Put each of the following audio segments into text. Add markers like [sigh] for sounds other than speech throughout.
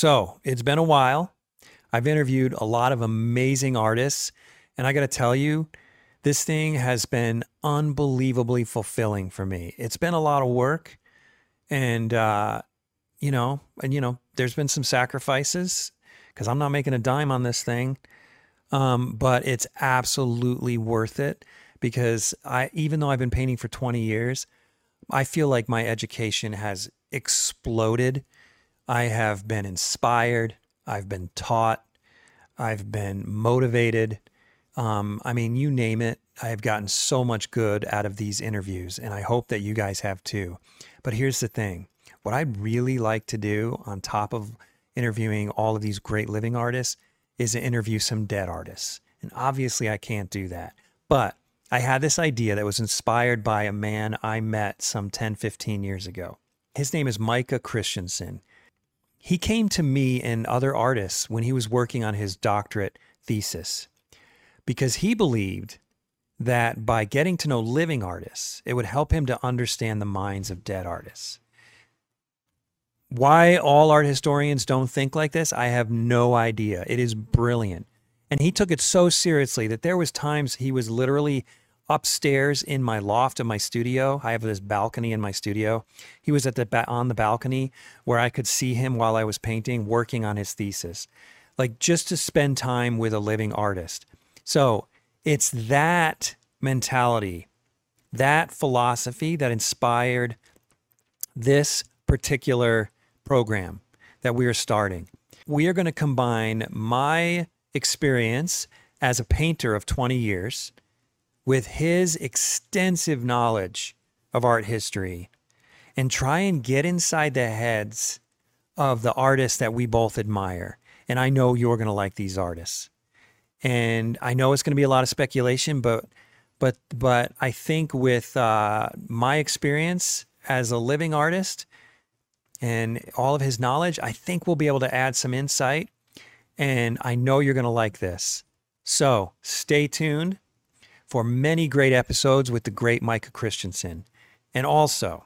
So it's been a while. I've interviewed a lot of amazing artists, and I got to tell you, this thing has been unbelievably fulfilling for me. It's been a lot of work, and uh, you know, and you know, there's been some sacrifices because I'm not making a dime on this thing, um, but it's absolutely worth it because I, even though I've been painting for 20 years, I feel like my education has exploded. I have been inspired. I've been taught. I've been motivated. Um, I mean, you name it. I have gotten so much good out of these interviews, and I hope that you guys have too. But here's the thing what I'd really like to do on top of interviewing all of these great living artists is to interview some dead artists. And obviously, I can't do that. But I had this idea that was inspired by a man I met some 10, 15 years ago. His name is Micah Christensen. He came to me and other artists when he was working on his doctorate thesis because he believed that by getting to know living artists, it would help him to understand the minds of dead artists. Why all art historians don't think like this, I have no idea. It is brilliant. And he took it so seriously that there was times he was literally upstairs in my loft of my studio. I have this balcony in my studio. He was at the ba- on the balcony where I could see him while I was painting, working on his thesis, like just to spend time with a living artist. So it's that mentality, that philosophy that inspired this particular program that we are starting. We are going to combine my experience as a painter of 20 years with his extensive knowledge of art history and try and get inside the heads of the artists that we both admire. And I know you're going to like these artists. And I know it's going to be a lot of speculation, but but but I think with uh, my experience as a living artist and all of his knowledge, I think we'll be able to add some insight. And I know you're going to like this. So stay tuned for many great episodes with the great Micah Christensen. And also,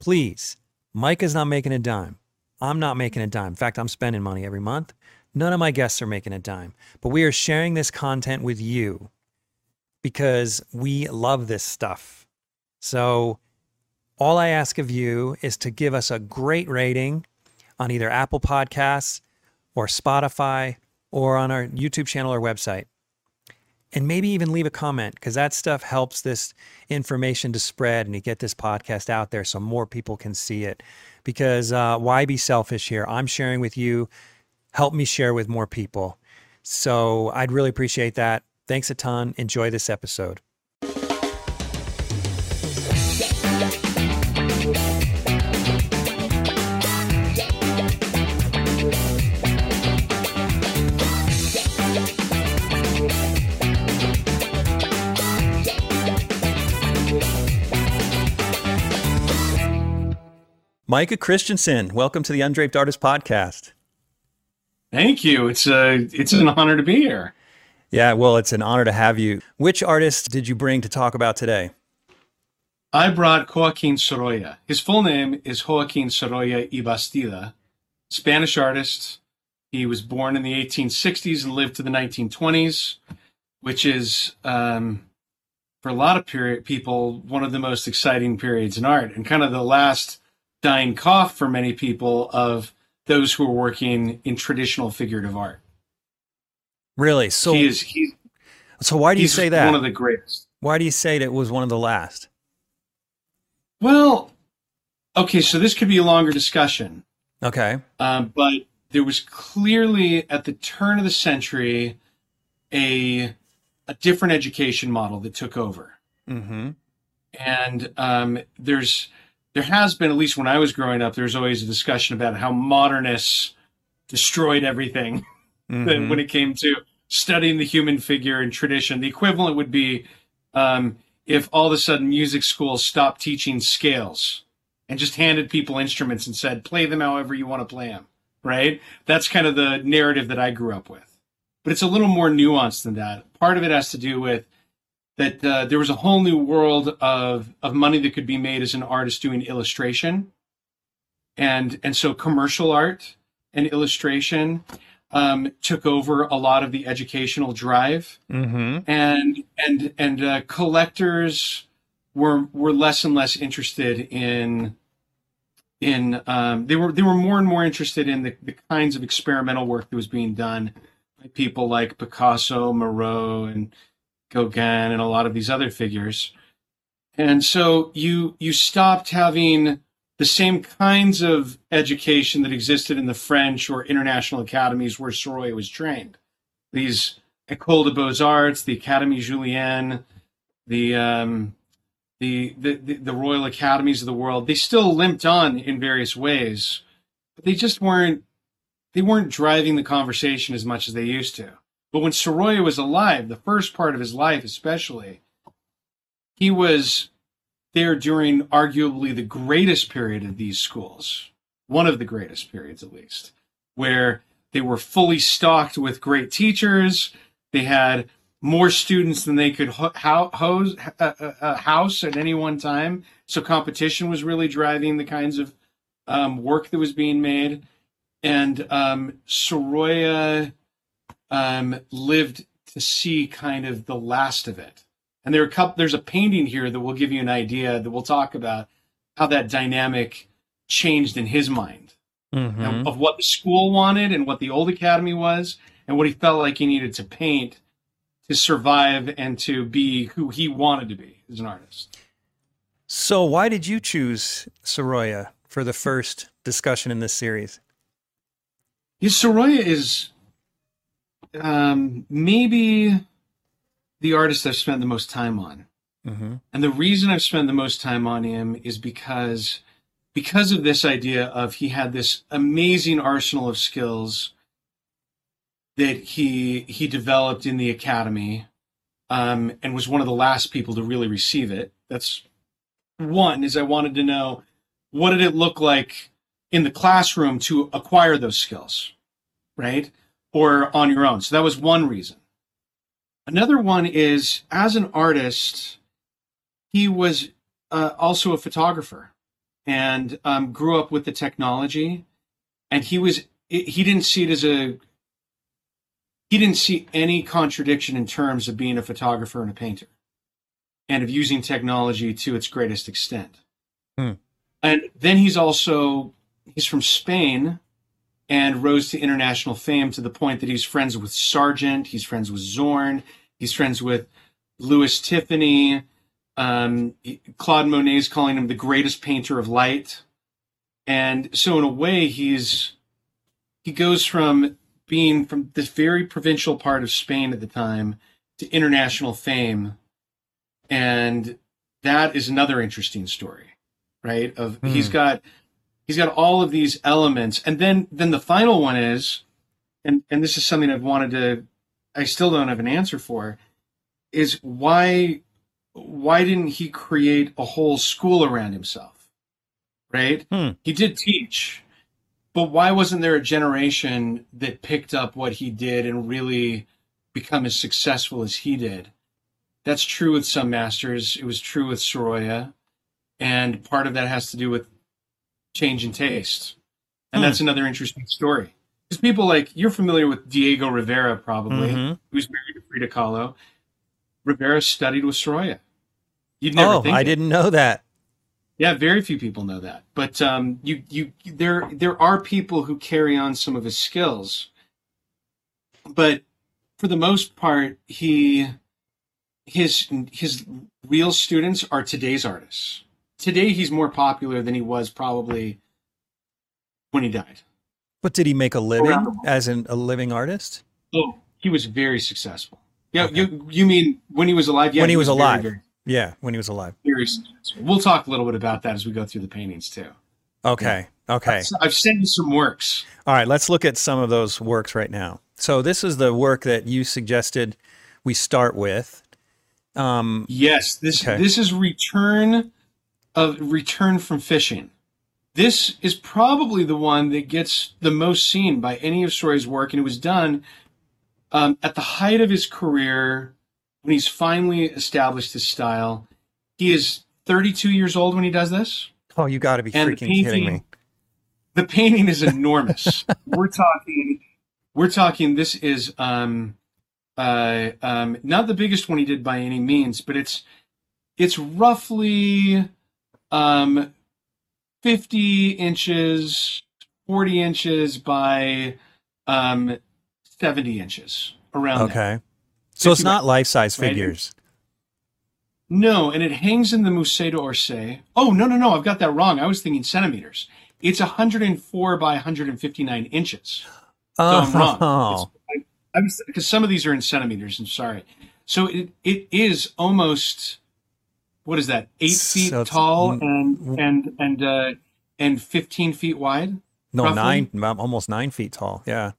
please, Micah's not making a dime. I'm not making a dime. In fact, I'm spending money every month. None of my guests are making a dime. But we are sharing this content with you because we love this stuff. So, all I ask of you is to give us a great rating on either Apple Podcasts or Spotify or on our YouTube channel or website and maybe even leave a comment because that stuff helps this information to spread and to get this podcast out there so more people can see it. Because uh, why be selfish here? I'm sharing with you. Help me share with more people. So I'd really appreciate that. Thanks a ton. Enjoy this episode. Micah Christensen, welcome to the Undraped Artist Podcast. Thank you. It's a it's an honor to be here. Yeah, well, it's an honor to have you. Which artist did you bring to talk about today? I brought Joaquin Sorolla. His full name is Joaquin Sorolla y Bastida, Spanish artist. He was born in the 1860s and lived to the 1920s, which is um, for a lot of period people one of the most exciting periods in art and kind of the last dying cough for many people of those who are working in traditional figurative art. Really? So he is he, So why do you say that? One of the greatest. Why do you say that it was one of the last? Well, okay, so this could be a longer discussion. Okay. Um, but there was clearly at the turn of the century a a different education model that took over. Mm-hmm. And um, there's there has been, at least when I was growing up, there's always a discussion about how modernists destroyed everything [laughs] mm-hmm. when it came to studying the human figure and tradition. The equivalent would be um, if all of a sudden music schools stopped teaching scales and just handed people instruments and said, play them however you want to play them, right? That's kind of the narrative that I grew up with. But it's a little more nuanced than that. Part of it has to do with that uh, there was a whole new world of of money that could be made as an artist doing illustration, and and so commercial art and illustration um, took over a lot of the educational drive, Mm-hmm. and and and uh, collectors were were less and less interested in in um, they were they were more and more interested in the, the kinds of experimental work that was being done by people like Picasso, Moreau, and Gauguin, and a lot of these other figures. And so you you stopped having the same kinds of education that existed in the French or international academies where Sorolla was trained. These École des Beaux Arts, the Académie Julian, the um, the, the the the Royal Academies of the world, they still limped on in various ways, but they just weren't they weren't driving the conversation as much as they used to. But when Sorolla was alive, the first part of his life especially, he was there during arguably the greatest period of these schools, one of the greatest periods at least, where they were fully stocked with great teachers. They had more students than they could uh, uh, uh, house at any one time. So competition was really driving the kinds of um, work that was being made. And um, Sorolla um, lived to see kind of the last of it. And there are a couple, there's a painting here that will give you an idea that we'll talk about how that dynamic changed in his mind Mm-hmm. of what the school wanted and what the old academy was and what he felt like he needed to paint to survive and to be who he wanted to be as an artist. So, why did you choose Sorolla for the first discussion in this series? Yeah, Sorolla is um, maybe the artist I've spent the most time on. Mm-hmm. And the reason I've spent the most time on him is because because of this idea of he had this amazing arsenal of skills that he he developed in the academy um, and was one of the last people to really receive it. That's one is I wanted to know what did it look like in the classroom to acquire those skills, right? Or on your own. So that was one reason. Another one is as an artist, he was uh, also a photographer and um, grew up with the technology. And he was he didn't see it as a he didn't see any contradiction in terms of being a photographer and a painter and of using technology to its greatest extent. Hmm. And then he's also he's from Spain and rose to international fame to the point that he's friends with Sargent, he's friends with Zorn, he's friends with Louis Tiffany. Um, Claude Monet's calling him the greatest painter of light. And so in a way he's he goes from being from this very provincial part of Spain at the time to international fame. And that is another interesting story, right? Of Hmm. he's got he's got all of these elements. And then then the final one is and and this is something I've wanted to I still don't have an answer for is why why didn't he create a whole school around himself? Right? Hmm. He did teach, but why wasn't there a generation that picked up what he did and really become as successful as he did? That's true with some masters. It was true with Sorolla. And part of that has to do with change in taste. And Hmm. that's another interesting story. Because people like, you're familiar with Diego Rivera, probably, Mhm. who's married to Frida Kahlo. Rivera studied with Sorolla. You'd never Oh, I didn't know that. Yeah, very few people know that. But um, you, you, there, there are people who carry on some of his skills. But for the most part, he, his, his real students are today's artists. Today, he's more popular than he was probably when he died. But did he make a living Around as an, a living artist? Oh, he was very successful. Yeah, Okay. you, you mean when he was alive? Yeah, When he was very, alive. very, Yeah, when he was alive. very successful. We'll talk a little bit about that as we go through the paintings too. Okay. Okay. So I've sent you some works. All right, let's look at some of those works right now. So this is the work that you suggested we start with. Um, Yes, this Okay. this is return of return from fishing. This is probably the one that gets the most seen by any of Sorolla's work, and it was done um, at the height of his career when he's finally established his style. He is 32 years old when he does this. oh, you got to be And freaking kidding me. the painting is enormous. [laughs] we're talking, we're talking. This is um, uh, um, not the biggest one he did by any means, but it's it's roughly um, fifty inches, forty inches by um, seventy inches around. Okay, so it's not life size figures. No, and it hangs in the Musée d'Orsay. Oh no no no! I've got that wrong. I was thinking centimeters. It's 104 by 159 inches. So oh, I'm wrong. Because some of these are in centimeters. I'm sorry. So it, it is almost what is that? Eight feet so tall and and and uh, and 15 feet wide. No, roughly? nine, almost nine feet tall. Yeah.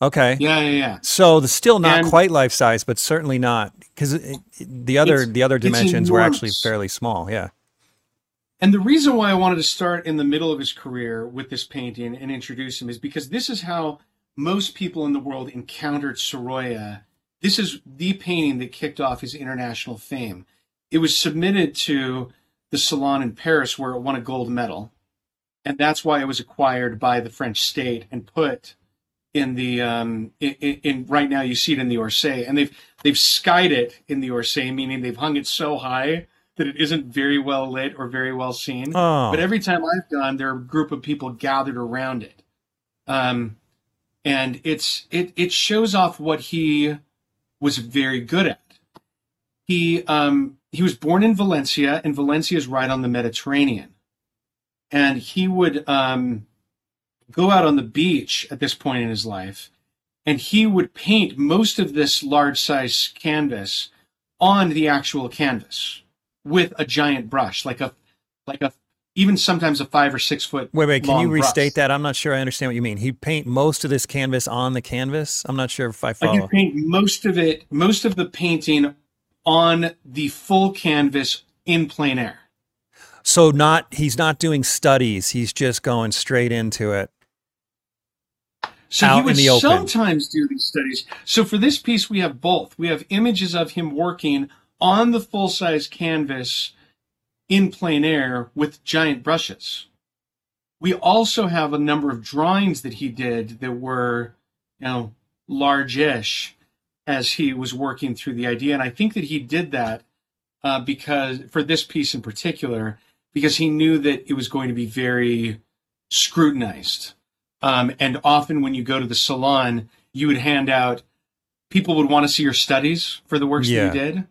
Okay. Yeah, yeah, yeah. So the still not and quite life size, but certainly not because the other the other dimensions were actually fairly small. Yeah. And the reason why I wanted to start in the middle of his career with this painting and introduce him is because this is how most people in the world encountered Sorolla. This is the painting that kicked off his international fame. It was submitted to the Salon in Paris where it won a gold medal. And that's why it was acquired by the French state and put in the um, in, in, right now you see it in the Orsay, and they've they've skied it in the Orsay, meaning they've hung it so high that it isn't very well lit or very well seen. Oh. But every time I've gone, there are a group of people gathered around it, um, and it's it it shows off what he was very good at. He um, he was born in Valencia, and Valencia is right on the Mediterranean, and he would um, go out on the beach at this point in his life, and he would paint most of this large size canvas on the actual canvas with a giant brush, like a like a even sometimes a five or six foot. Wait, wait, can you restate brush. that? I'm not sure I understand what you mean. He paint most of this canvas on the canvas. I'm not sure if I follow. I can paint most of it, most of the painting on the full canvas in plein air. So not he's not doing studies. He's just going straight into it. So he would sometimes do these studies. So for this piece, we have both. We have images of him working on the full size canvas in plein air with giant brushes. We also have a number of drawings that he did that were, you know, large-ish as he was working through the idea. And I think that he did that uh, because for this piece in particular, because he knew that it was going to be very scrutinized. Um, and often when you go to the salon, you would hand out, people would want to see your studies for the works yeah. that you did.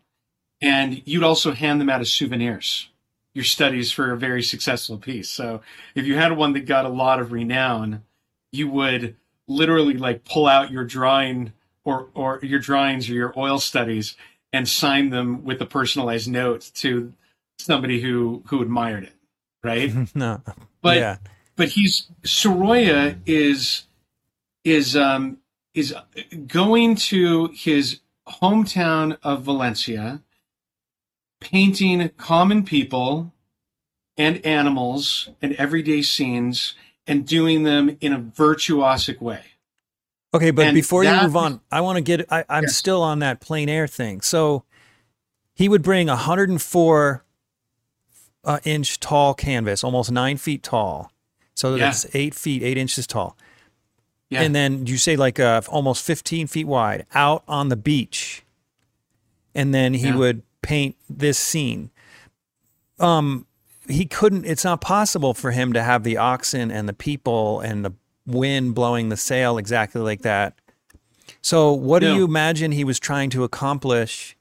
And you'd also hand them out as souvenirs, your studies for a very successful piece. So if you had one that got a lot of renown, you would literally like pull out your drawing or, or your drawings or your oil studies and sign them with a personalized note to somebody who, who admired it. Right. [laughs] no. But yeah but he's Sorolla is is um, is going to his hometown of Valencia, painting common people and animals and everyday scenes, and doing them in a virtuosic way. Okay, but and before that, you move on, I want to get. I, am yes. still on that plein air thing. So he would bring 104 uh, inch tall canvas, almost nine feet tall, so yeah. that's eight feet, eight inches tall. Yeah. And then you say like uh, almost 15 feet wide out on the beach. And then he yeah. would paint this scene. Um, he couldn't, it's not possible for him to have the oxen and the people and the wind blowing the sail exactly like that. So what no. do you imagine he was trying to accomplish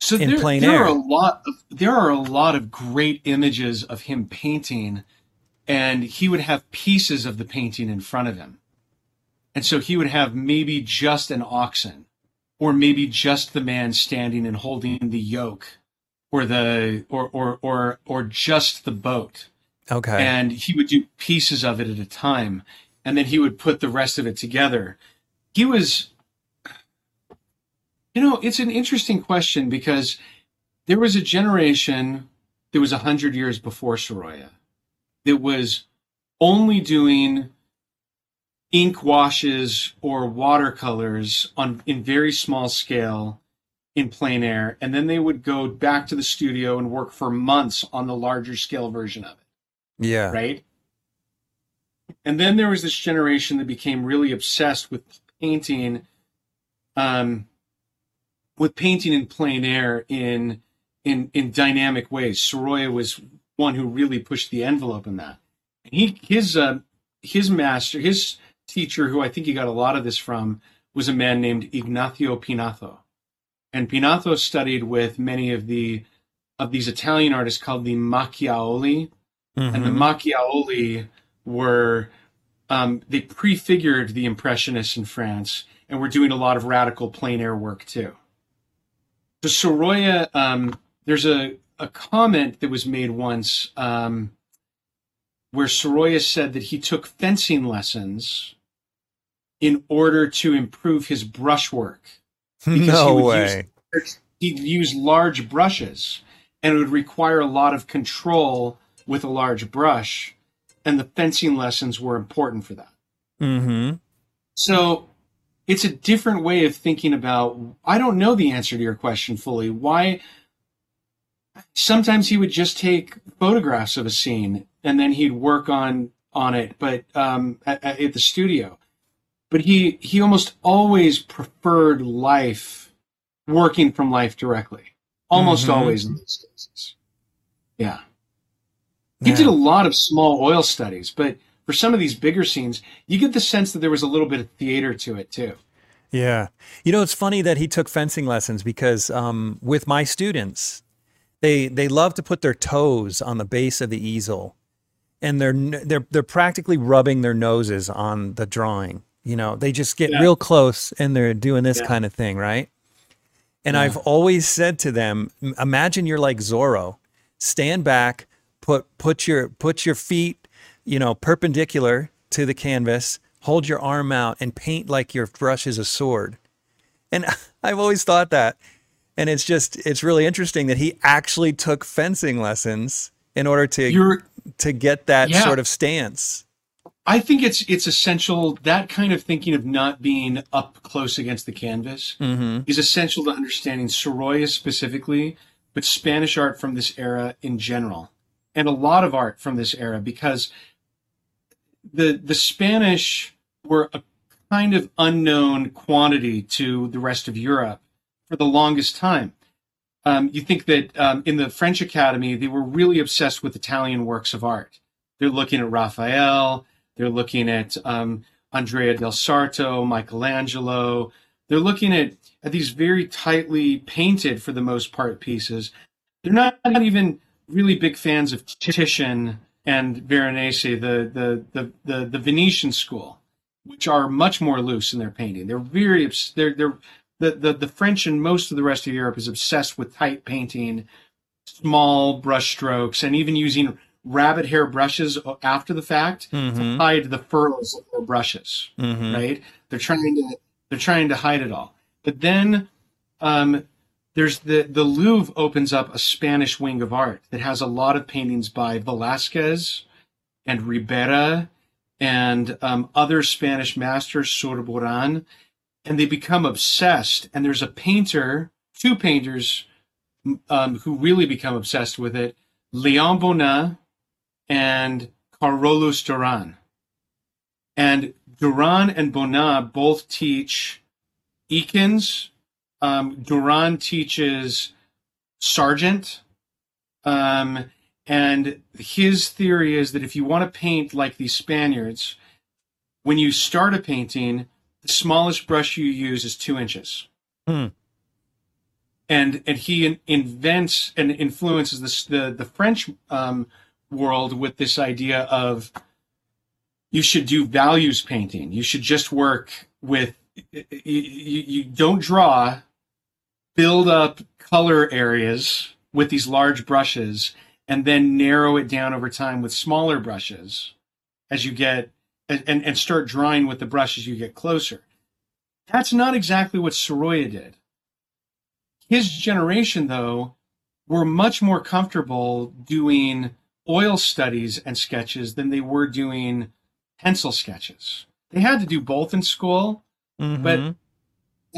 so in there, plain there air? Are a lot of, there are a lot of great images of him painting and he would have pieces of the painting in front of him. And so he would have maybe just an oxen, or maybe just the man standing and holding the yoke, or the or or or or just the boat. Okay. And he would do pieces of it at a time, and then he would put the rest of it together. He was you know, it's an interesting question because there was a generation that was a hundred years before Sorolla that was only doing ink washes or watercolors on in very small scale in plein air and then they would go back to the studio and work for months on the larger scale version of it yeah right And then there was this generation that became really obsessed with painting, um, with painting in plein air in in in dynamic ways. Sorolla was one who really pushed the envelope in that. And He his uh, his master, his teacher, who I think he got a lot of this from, was a man named Ignacio Pinazo, and Pinazo studied with many of the of these Italian artists called the Macchiaioli, mm-hmm. and the mm-hmm. Macchiaioli were um, they prefigured the Impressionists in France and were doing a lot of radical plein air work too. So Sorolla, um, there's a, a comment that was made once um, where Sorolla said that he took fencing lessons in order to improve his brushwork. [laughs] No way. Use, he'd use large brushes and it would require a lot of control with a large brush and the fencing lessons were important for that. Mm-hmm. So it's a different way of thinking about. I don't know the answer to your question fully. Why? Sometimes he would just take photographs of a scene and then he'd work on on it, but um, at, at the studio. But he he almost always preferred life, working from life directly. Almost mm-hmm. always in those cases. Yeah. He yeah. did a lot of small oil studies, but for some of these bigger scenes, you get the sense that there was a little bit of theater to it too. Yeah. You know, it's funny that he took fencing lessons because um, with my students, they they love to put their toes on the base of the easel and they're they're they're practically rubbing their noses on the drawing. You know, they just get yeah. real close and they're doing this yeah. kind of thing, right? And yeah. I've always said to them, imagine you're like Zorro. Stand back, put put your put your feet, you know, perpendicular to the canvas, hold your arm out and paint like your brush is a sword. And [laughs] I've always thought that. And it's just it's really interesting that he actually took fencing lessons in order to You're, to get that yeah. sort of stance. I think it's it's essential that kind of thinking of not being up close against the canvas mm-hmm. is essential to understanding Sorolla specifically, but Spanish art from this era in general and a lot of art from this era because the the Spanish were a kind of unknown quantity to the rest of Europe for the longest time. Um, you think that um, in the French Academy they were really obsessed with Italian works of art. They're looking at Raphael. They're looking at um, Andrea del Sarto, Michelangelo. They're looking at, at these very tightly painted, for the most part, pieces. They're not even really big fans of Titian and Veronese, the, the, the, the, the Venetian school, which are much more loose in their painting. They're very, they're, they're, the, the, the French and most of the rest of Europe is obsessed with tight painting, small brush strokes, and even using rabbit hair brushes after the fact mm-hmm. to hide the furrows of their brushes. Mm-hmm. Right? They're trying to they're trying to hide it all. But then um, there's the the Louvre opens up a Spanish wing of art that has a lot of paintings by Velázquez and Ribera and um, other Spanish masters, Zurbarán, and they become obsessed. And there's a painter, two painters, um, who really become obsessed with it: Leon Bonnat and Carolus Duran. And Duran and Bonnat both teach Eakins um, Duran teaches Sargent. Um, and his theory is that if you want to paint like these Spaniards, when you start a painting, the smallest brush you use is two inches. Hmm. And and he in, invents and influences this, the the French um, world with this idea of you should do values painting. You should just work with you, you don't draw build up color areas with these large brushes and then narrow it down over time with smaller brushes as you get and, and start drawing with the brush as you get closer. That's not exactly what Sorolla did. His generation, though, were much more comfortable doing oil studies and sketches than they were doing pencil sketches. They had to do both in school, mm-hmm. but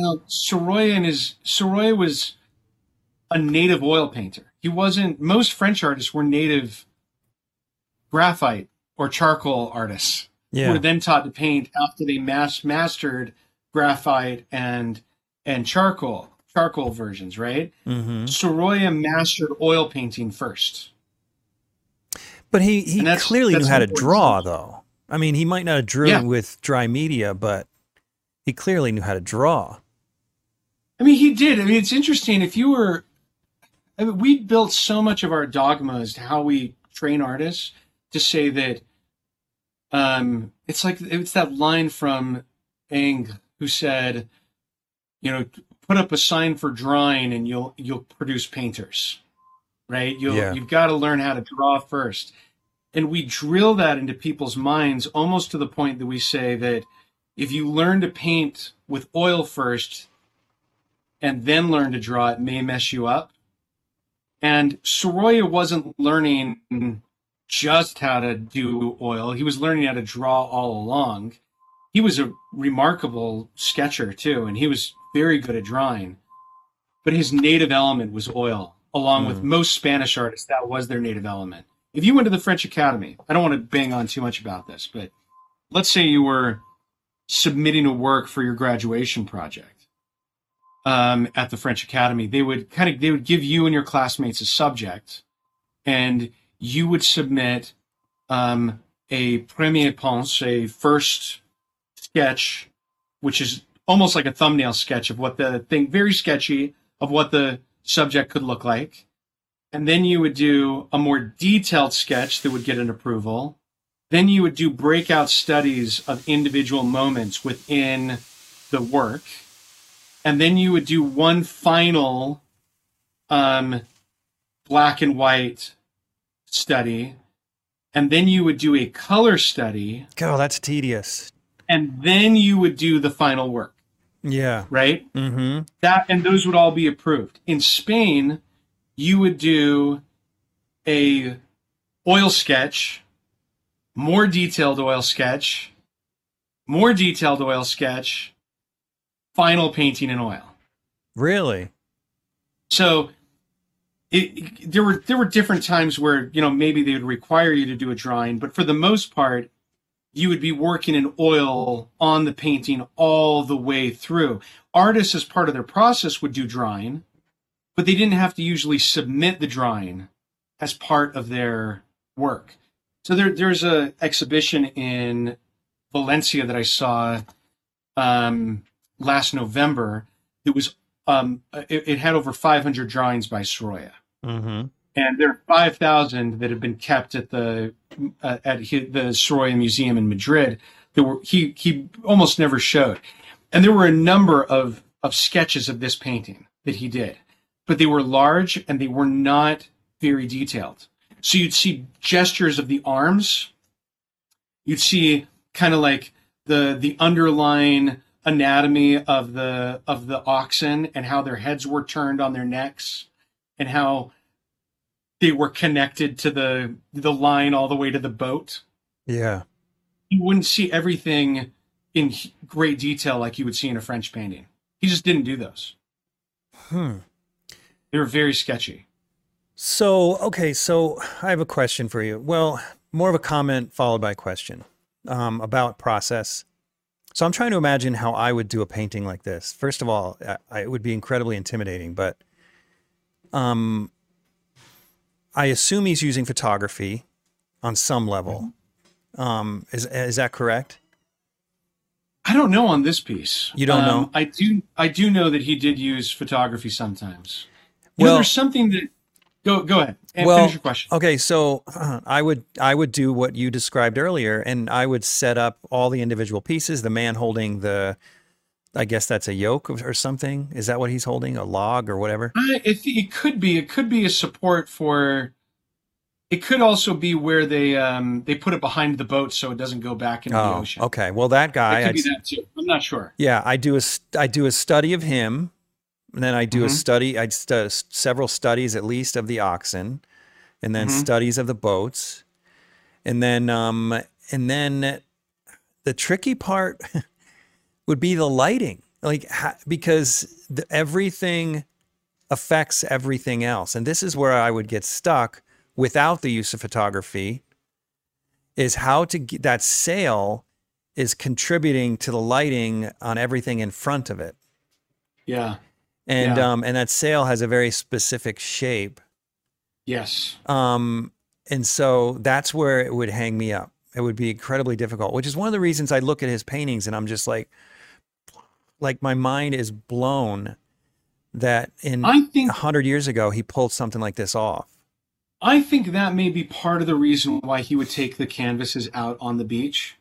you know, and his Sorolla was a native oil painter. He wasn't. Most French artists were native graphite or charcoal artists. Yeah. who were then taught to paint after they mass mastered graphite and and charcoal charcoal versions, right? hmm Sorolla mastered oil painting first. But he, he that's- clearly knew how to draw, though. I mean, he might not have drew Yeah. with dry media, but he clearly knew how to draw. I mean, he did. I mean, it's interesting. If you were, I mean, we built so much of our dogma as to how we train artists to say that, um, it's like it's that line from Ingres who said, you know, put up a sign for drawing and you'll you'll produce painters, right? You'll Yeah. you've got to learn how to draw first, and we drill that into people's minds almost to the point that we say that if you learn to paint with oil first and then learn to draw, it may mess you up. And Sorolla wasn't learning just how to do oil, he was learning how to draw all along. He was a remarkable sketcher too, and he was very good at drawing. But his native element was oil, along with Mm. most Spanish artists, that was their native element. If you went to the French Academy, I don't want to bang on too much about this, but let's say you were submitting a work for your graduation project um, at the French Academy, they would kind of they would give you and your classmates a subject, and you would submit um, a première pensée, a first sketch, which is almost like a thumbnail sketch of what the thing, very sketchy of what the subject could look like, and then you would do a more detailed sketch that would get an approval. Then you would do breakout studies of individual moments within the work and then you would do one final um, black and white study, and then you would do a color study, God, that's tedious. and then you would do the final work, Yeah. right? Mm-hmm. That and those would all be approved. In Spain, you would do a oil sketch, more detailed oil sketch, more detailed oil sketch, final painting in oil. Really? So it, there were there were different times where you know maybe they would require you to do a drawing, but for the most part, you would be working in oil on the painting all the way through. Artists, as part of their process, would do drawing, but they didn't have to usually submit the drawing as part of their work. So there, there's a exhibition in Valencia that I saw um, last November. That was um, it, it had over 500 drawings by Sorolla, Mm-hmm. and there are 5,000 that have been kept at the uh, at hi the Sorolla Museum in Madrid. That were he he almost never showed, and there were a number of of sketches of this painting that he did, but they were large and they were not very detailed. So you'd see gestures of the arms. You'd see kind of like the the underlying anatomy of the of the oxen and how their heads were turned on their necks and how they were connected to the the line all the way to the boat. Yeah. You wouldn't see everything in great detail like you would see in a French painting. He just didn't do those. Hmm. They were very sketchy. So, okay, so I have a question for you. Well, more of a comment followed by a question um, about process. So I'm trying to imagine how I would do a painting like this. First of all, I, I, it would be incredibly intimidating, but um, I assume he's using photography on some level. Um, is is that correct? I don't know on this piece. You don't Um, know? I do. I do know that he did use photography sometimes. You know, Well- there's something that. Go go ahead and Well, finish your question. Okay, so [clears throat] I would I would do what you described earlier, and I would set up all the individual pieces. The man holding the, I guess that's a yoke or something. Is that what he's holding? A log or whatever? I, it, it could be. It could be a support for. It could also be where they um they put it behind the boat so it doesn't go back into the Oh, ocean. okay. Well, that It guy. could I'd be that too. I'm not sure. Yeah, I do a I do a study of him, and then I do a Mhm. study. I'd stu- several studies at least of the oxen, and then Mhm. studies of the boats, and then um and then the tricky part [laughs] would be the lighting, like ha- because the, everything affects everything else, and this is where I would get stuck without the use of photography. is how to get that sail is contributing to the lighting on everything in front of it. Yeah. And Yeah. um and that sail has a very specific shape. Yes. Um and so that's where it would hang me up. It would be incredibly difficult, which is one of the reasons I look at his paintings and I'm just like like my mind is blown that in I think a hundred years ago he pulled something like this off. I think that may be part of the reason why he would take the canvases out on the beach.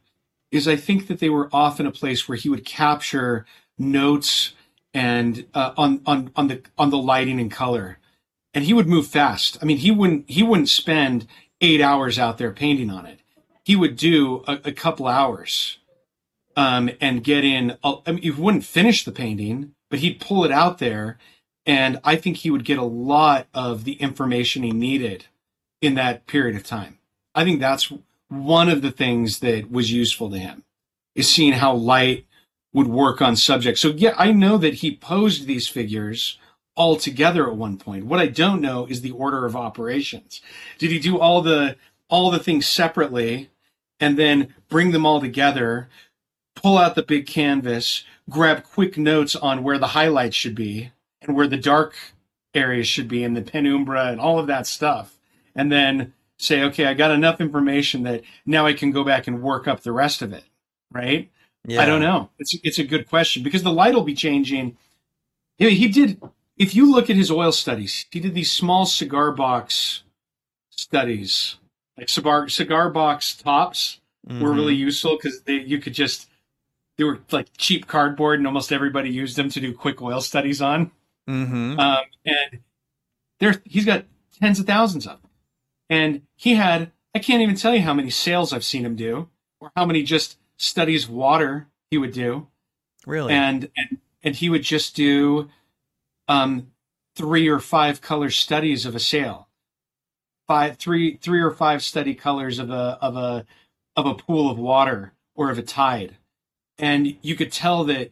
Is I think that they were often a place where he would capture notes and uh, on on on the on the lighting and color, and he would move fast. I mean, he wouldn't he wouldn't spend eight hours out there painting on it. He would do a, a couple hours, um, and get in. I mean, he wouldn't finish the painting, but he'd pull it out there, and I think he would get a lot of the information he needed in that period of time. I think that's one of the things that was useful to him is seeing how light would work on subjects. So yeah, I know that he posed these figures all together at one point. What I don't know is the order of operations. Did he do all the all the things separately and then bring them all together, pull out the big canvas, grab quick notes on where the highlights should be and where the dark areas should be and the penumbra and all of that stuff. And then say, okay, I got enough information that now I can go back and work up the rest of it. Right. Yeah. I don't know. It's it's a good question because the light will be changing. He, he did. If you look at his oil studies, he did these small cigar box studies, like cigar cigar box tops were Mhm. really useful because you could just they were like cheap cardboard and almost everybody used them to do quick oil studies on. Mhm. Um, and there he's got tens of thousands of them. And he had I can't even tell you how many sales I've seen him do, or how many just studies water he would do. Really. and and and he would just do um three or five color studies of a sail. Five three three or five study colors of a of a of a pool of water or of a tide. And you could tell that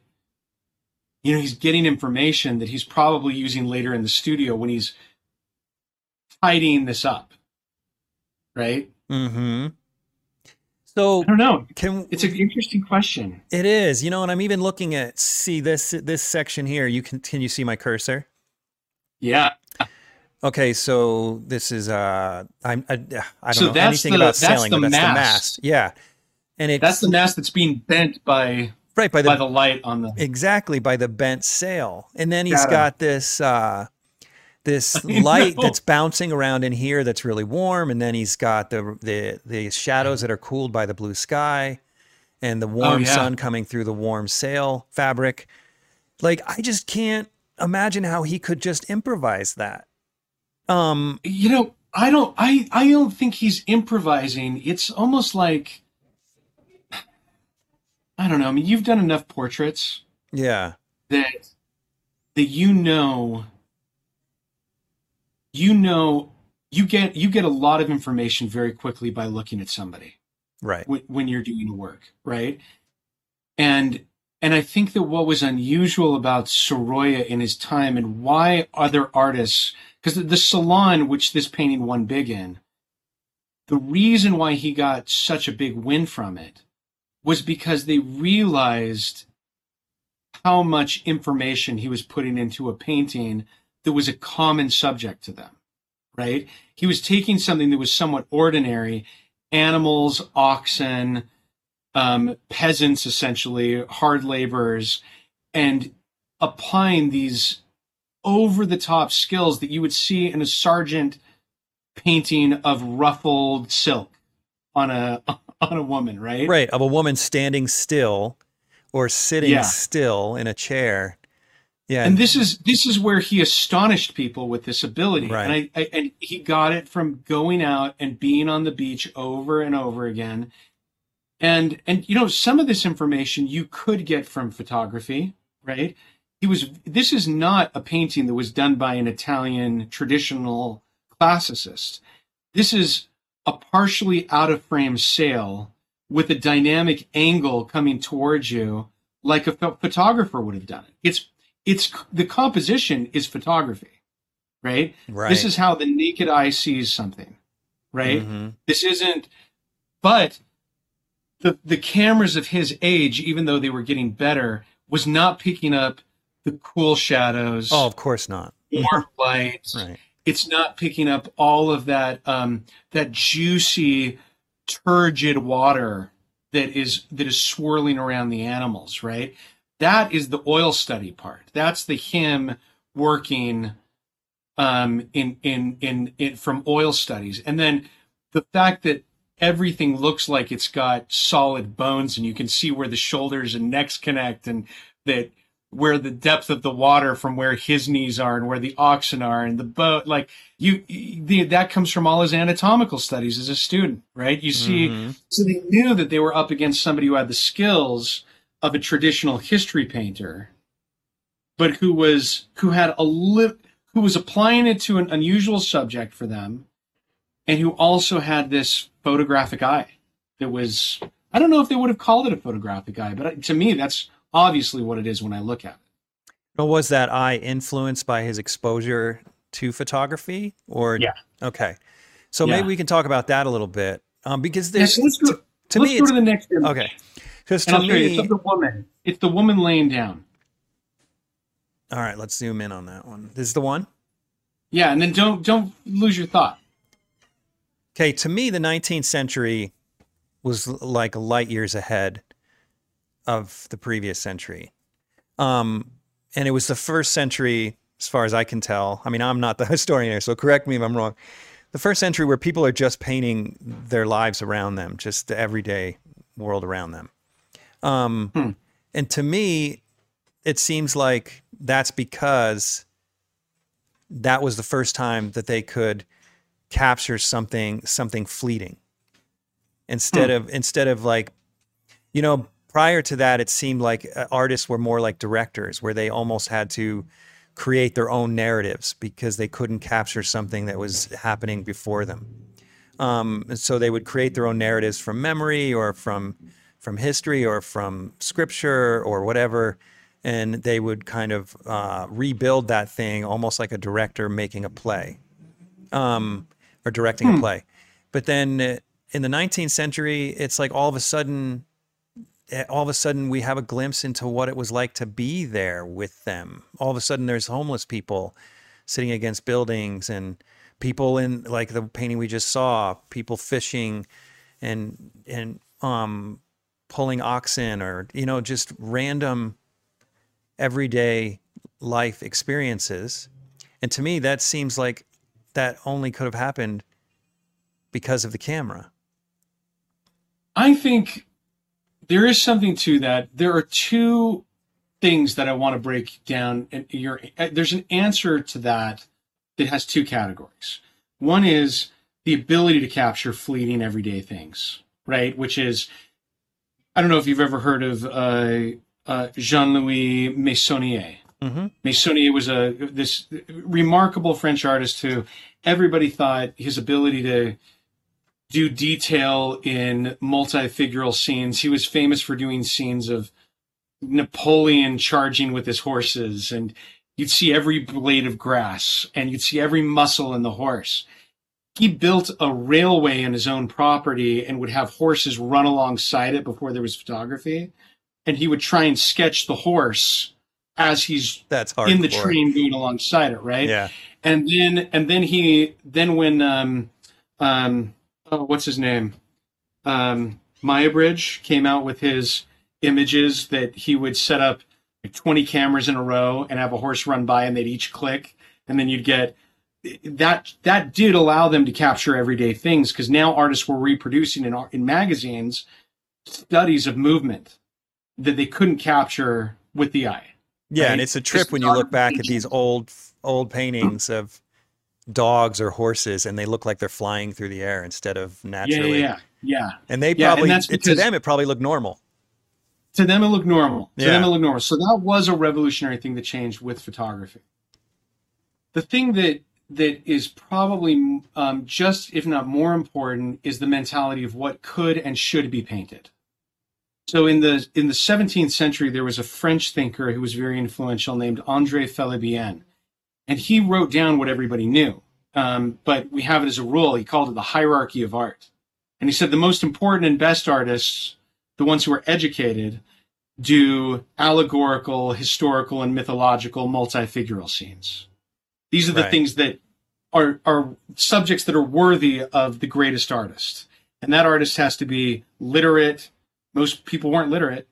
you know he's getting information that he's probably using later in the studio when he's tidying this up. Right? Mhm. So i don't know can it's an interesting question It is, you know, and I'm even looking at see this this section here. You can can you see my cursor? yeah Okay, so this is uh I'm I, I don't So know anything the- about that's sailing, the but that's the mast. mast. Yeah. And it's that's the mast that's being bent by right by the, by the light on the exactly by the bent sail. And then he's Got got this uh this [laughs] light that's bouncing around in here that's really warm and then he's got the the the shadows that are cooled by the blue sky and the warm Oh, yeah. sun coming through the warm sail fabric. Like I just can't imagine how he could just improvise that. Um you know i don't i i don't think he's improvising it's almost like i don't know i mean you've done enough portraits yeah. that that you know you know you get you get a lot of information very quickly by looking at somebody Right. when, when you're doing work, right? And and I think that what was unusual about Sorolla in his time and why other artists, because the, the salon which this painting won big in, the reason why he got such a big win from it was because they realized how much information he was putting into a painting that was a common subject to them, right? He was taking something that was somewhat ordinary animals, oxen, um, peasants, essentially, hard laborers, and applying these over the top skills that you would see in a Sargent painting of ruffled silk on a [laughs] on a woman, right? Right. Of a woman standing still or sitting Yeah. still in a chair. Yeah. And this is this is where he astonished people with this ability, Right. and I, I and he got it from going out and being on the beach over and over again, and and you know some of this information you could get from photography, right? He was this is not a painting that was done by an Italian traditional classicist. This is a partially out of frame sail with a dynamic angle coming towards you, like a pho- photographer would have done it. It's it's the composition is photography, right? right. This is how the naked eye sees something, right? Mhm. This isn't but the the cameras of his age, even though they were getting better, was not picking up the cool shadows. Oh, of course not. Warm light. Right. It's not picking up all of that um, that juicy, turgid water that is that is swirling around the animals. Right. That is the oil study part. That's the him working um, in, in in in from oil studies, and then the fact that everything looks like it's got solid bones and you can see where the shoulders and necks connect and that where the depth of the water from where his knees are and where the oxen are and the boat like you the, that comes from all his anatomical studies as a student right you see mm-hmm. so they knew that they were up against somebody who had the skills of a traditional history painter but who was who had a li- who was applying it to an unusual subject for them and who also had this photographic eye that was I don't know if they would have called it a photographic eye, but to me that's obviously what it is when I look at it. But was that eye influenced by his exposure to photography or yeah okay so yeah. maybe we can talk about that a little bit um, because there's let's go, to, to let's me go to the next image. okay because to me it's the woman it's the woman laying down all right let's zoom in on that one this is the one yeah and then don't don't lose your thought Okay, to me, the 19th century was like light years ahead of the previous century. Um, and it was the first century, as far as I can tell. I mean, I'm not the [laughs] historian here, so correct me if I'm wrong. The first century where people are just painting their lives around them, just the everyday world around them. Um, hmm. And to me, it seems like that's because that was the first time that they could capture something something fleeting instead hmm. of instead of like you know prior to that it seemed like uh, artists were more like directors where they almost had to create their own narratives because they couldn't capture something that was happening before them um, and so they would create their own narratives from memory or from from history or from scripture or whatever and they would kind of uh, rebuild that thing almost like a director making a play um, or directing hmm. a play. But then uh, in the 19th century, it's like all of a sudden, eh, all of a sudden we have a glimpse into what it was like to be there with them. All of a sudden, there's homeless people sitting against buildings and people in like the painting we just saw, people fishing and and um pulling oxen or you know just random everyday life experiences. And to me, that seems like that only could have happened because of the camera. I think there is something to that. There are two things that I want to break down. And your uh, there's an answer to that that has two categories. One is the ability to capture fleeting everyday things, right? Which is, I don't know if you've ever heard of uh, uh, Jean Louis Meissonier. Mm-hmm. Meissonier was a this remarkable French artist who everybody thought his ability to do detail in multi-figural scenes. He was famous for doing scenes of Napoleon charging with his horses, and you'd see every blade of grass and you'd see every muscle in the horse. He built a railway on his own property and would have horses run alongside it before there was photography. And he would try and sketch the horse as he's that's in the train going alongside it, right? Yeah. And then and then he then when um um oh, what's his name um Muybridge came out with his images that he would set up 20 cameras in a row and have a horse run by and they'd each click and then you'd get that that did allow them to capture everyday things because now artists were reproducing in in magazines studies of movement that they couldn't capture with the eye yeah, right? and it's a trip when you look back at these old old paintings of dogs or horses, and they look like they're flying through the air instead of naturally. Yeah, yeah, yeah. And they yeah, probably and to them it probably looked normal. To them it looked normal. To yeah. them it looked normal. So that was a revolutionary thing that changed with photography. The thing that that is probably um, just if not more important is the mentality of what could and should be painted. So in the in the 17th century, there was a French thinker who was very influential named André Félibien, and he wrote down what everybody knew. Um, but we have it as a rule. He called it the hierarchy of art. And he said the most important and best artists, the ones who are educated, do allegorical, historical, and mythological multi-figural scenes. These are the Right. things that are are subjects that are worthy of the greatest artist. And that artist has to be literate. Most people weren't literate.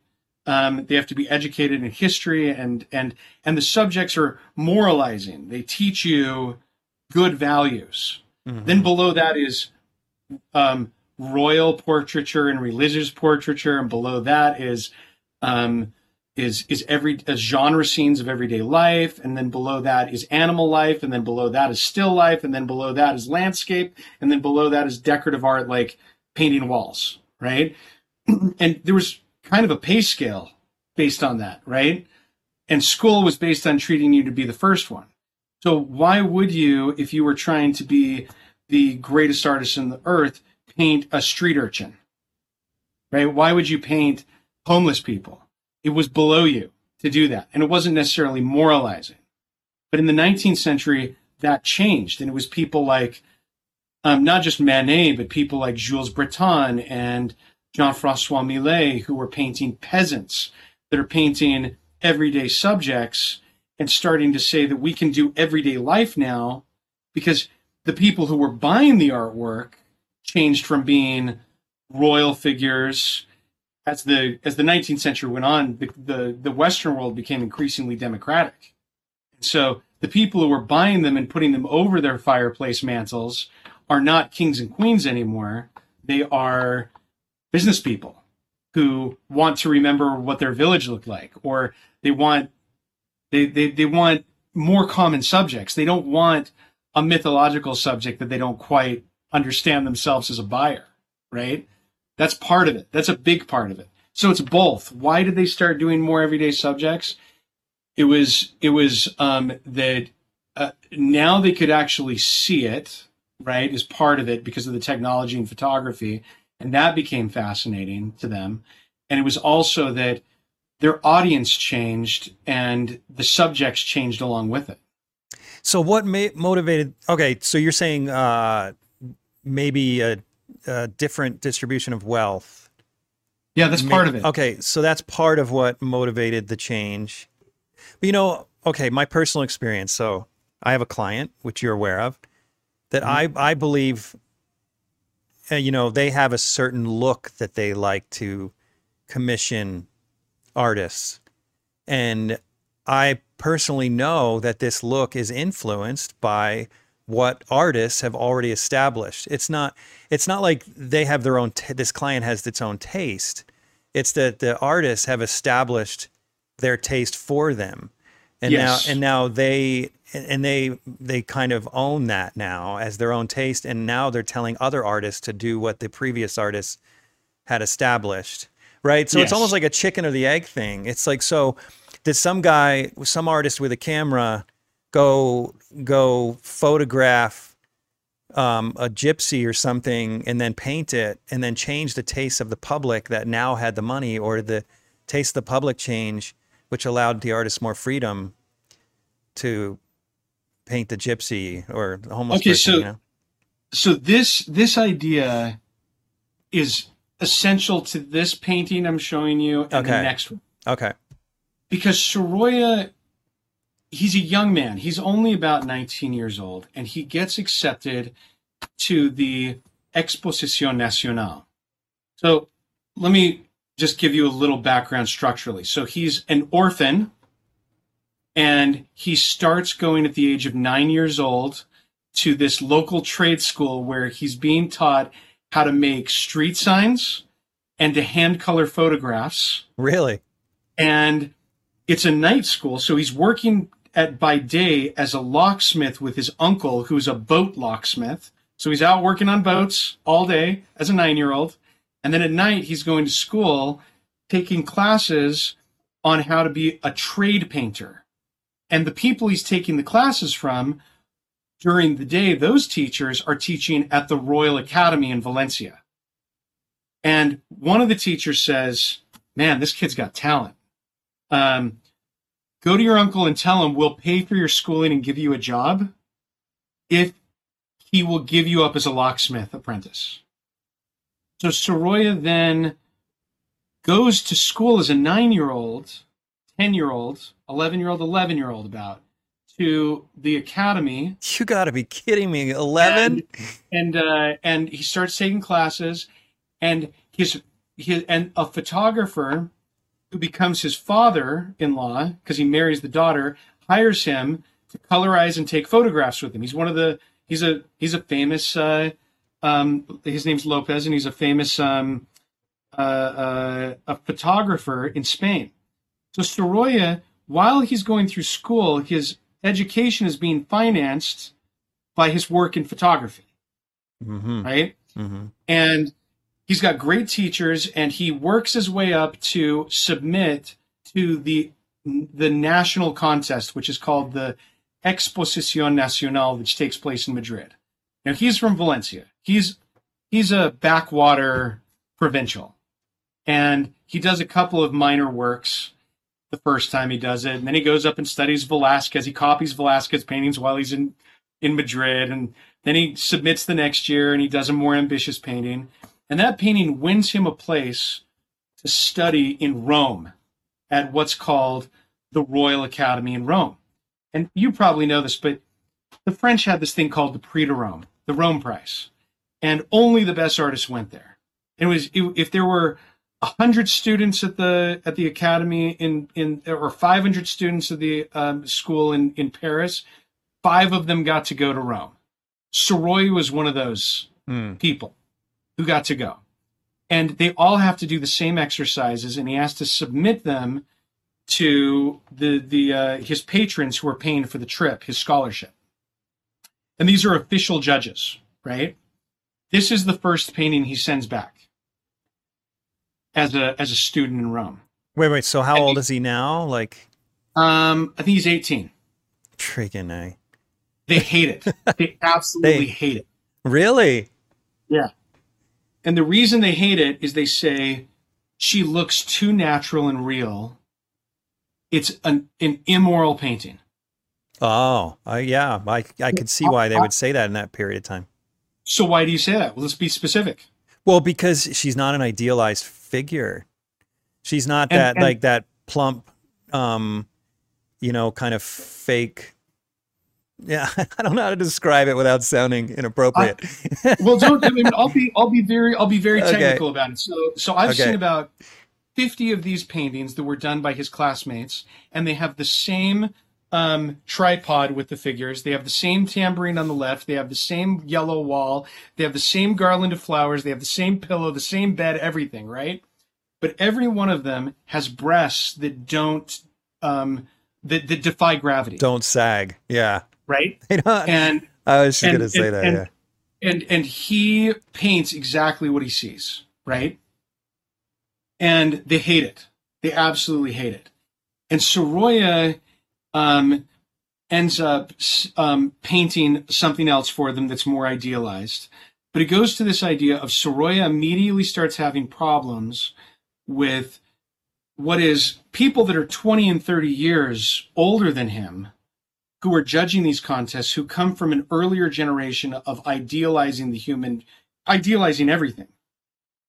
Um, they have to be educated in history and and and the subjects are moralizing. They teach you good values. Mhm. Then below that is um, royal portraiture and religious portraiture, and below that is um, is is every genre scenes of everyday life, and then below that is animal life, and then below that is still life, and then below that is landscape, and then below that is decorative art like painting walls, right? [clears throat] and there was kind of a pay scale based on that, right? And school was based on treating you to be the first one. So why would you, if you were trying to be the greatest artist in the earth, paint a street urchin? Right? Why would you paint homeless people? It was below you to do that. And it wasn't necessarily moralizing. But in the 19th century, that changed. And it was people like, um, not just Manet, but people like Jules Breton and Jean Francois Millet, who were painting peasants that are painting everyday subjects and starting to say that we can do everyday life now because the people who were buying the artwork changed from being royal figures as the as the 19th century went on the the, the western world became increasingly democratic so the people who were buying them and putting them over their fireplace mantles are not kings and queens anymore they are business people who want to remember what their village looked like or they want they, they, they want more common subjects. They don't want a mythological subject that they don't quite understand themselves as a buyer, right? That's part of it. That's a big part of it. So it's both. Why did they start doing more everyday subjects? It was it was um, that uh, now they could actually see it, right, as part of it because of the technology and photography, and that became fascinating to them. And it was also that their audience changed and the subjects changed along with it. So what ma- motivated? Okay, so you're saying uh, maybe a, a different distribution of wealth. Yeah, that's part of it. Okay, so that's part of what motivated the change. But you know, okay, my personal experience. So I have a client, which you're aware of, that Mm-hmm. I I believe, uh, you know, they have a certain look that they like to commission artists, and I personally know that this look is influenced by what artists have already established. It's not it's not like they have their own t- this client has its own taste. It's that the artists have established their taste for them. And Yes. now and now they and they they kind of own that now as their own taste and now they're telling other artists to do what the previous artists had established. Right? So it's almost like a chicken or the egg thing. It's like so did some guy some artist with a camera go go photograph um, a gypsy or something and then paint it and then change the taste of the public that now had the money or the taste of the public change which allowed the artist more freedom to paint the gypsy or the homeless Okay, person so- you know? So this this idea is essential to this painting I'm showing you and the Okay. next one. okay Because Sorolla he's a young man. He's only about 19 years old and he gets accepted to the Exposition Nationale. So let me just give you a little background structurally. So he's an orphan and he starts going at the age of nine years old to this local trade school where he's being taught how to make street signs and to hand color photographs really and it's a night school so he's working at by day as a locksmith with his uncle who's a boat locksmith. So he's out working on boats all day as a 9-year-old and then at night he's going to school taking classes on how to be a trade painter. And the people he's taking the classes from during the day those teachers are teaching at the Royal Academy in Valencia. And one of the teachers says man this kid's got talent. Um, go to your uncle and tell him we'll pay for your schooling and give you a job if he will give you up as a locksmith apprentice. So Sorolla then goes to school as a nine year old, 10 year old, 11 year old, 11 year old about to the academy. You got to be kidding me. 11? And, and, uh, and he starts taking classes and his, his, and a photographer who becomes his father-in-law because he marries the daughter hires him to colorize and take photographs with him. He's one of the, he's a, he's a famous, uh, um, his name's Lopez and he's a famous, um, uh, uh, a photographer in Spain. So Sorolla, while he's going through school, his education is being financed by his work in photography, Mm-hmm. right? Mm-hmm. And he's got great teachers, and he works his way up to submit to the the national contest, which is called the Exposición Nacional, which takes place in Madrid. Now he's from Valencia. He's he's a backwater provincial, and he does a couple of minor works the first time he does it, and then he goes up and studies Velázquez. He copies Velázquez paintings while he's in in Madrid, and then he submits the next year and he does a more ambitious painting, and that painting wins him a place to study in Rome at what's called the Royal Academy in Rome. And you probably know this, but the French had this thing called the Prix de Rome, the Rome Prize, and only the best artists went there. It was if there were hundred students at the at the academy in in or 500 students at the um, school in in Paris, five of them got to go to Rome. Sorolla was one of those Mm. people who got to go. And they all have to do the same exercises, and he has to submit them to the the uh, his patrons who are paying for the trip, his scholarship. And these are official judges, right? This is the first painting he sends back as a as a student in Rome. Wait, wait. So how And old he- is he now? Like, Um, I think he's 18. freaking A. They hate it. [laughs] they absolutely They- hate it. Really? Yeah. And the reason they hate it is they say she looks too natural and real. It's an, an immoral painting. Oh, uh, yeah. I, I could see why they would say that in that period of time. So why do you say that? Well, let's be specific. Well, because she's not an idealized figure. She's not And- that and- like that plump, um, you know, kind of fake. Yeah, [laughs] I don't know how to describe it without sounding inappropriate. [laughs] Well, don't. I mean, [laughs] I'll be. I'll be very. I'll be very Okay. technical about it. So, so I've Okay. seen about fifty of these paintings that were done by his classmates, and they have the same um, tripod with the figures. They have the same tambourine on the left. They have the same yellow wall. They have the same garland of flowers. They have the same pillow, the same bed, everything. Right. But every one of them has breasts that don't um, that, that defy gravity. don't sag. Yeah. Right. [laughs] They don't- And I was just gonna say and- that. and- yeah. and and he paints exactly what he sees right and they hate it they absolutely hate it and sorolla um, ends up um, painting something else for them that's more idealized but it goes to this idea of sorolla immediately starts having problems with what is people that are 20 and 30 years older than him who are judging these contests who come from an earlier generation of idealizing the human, idealizing everything,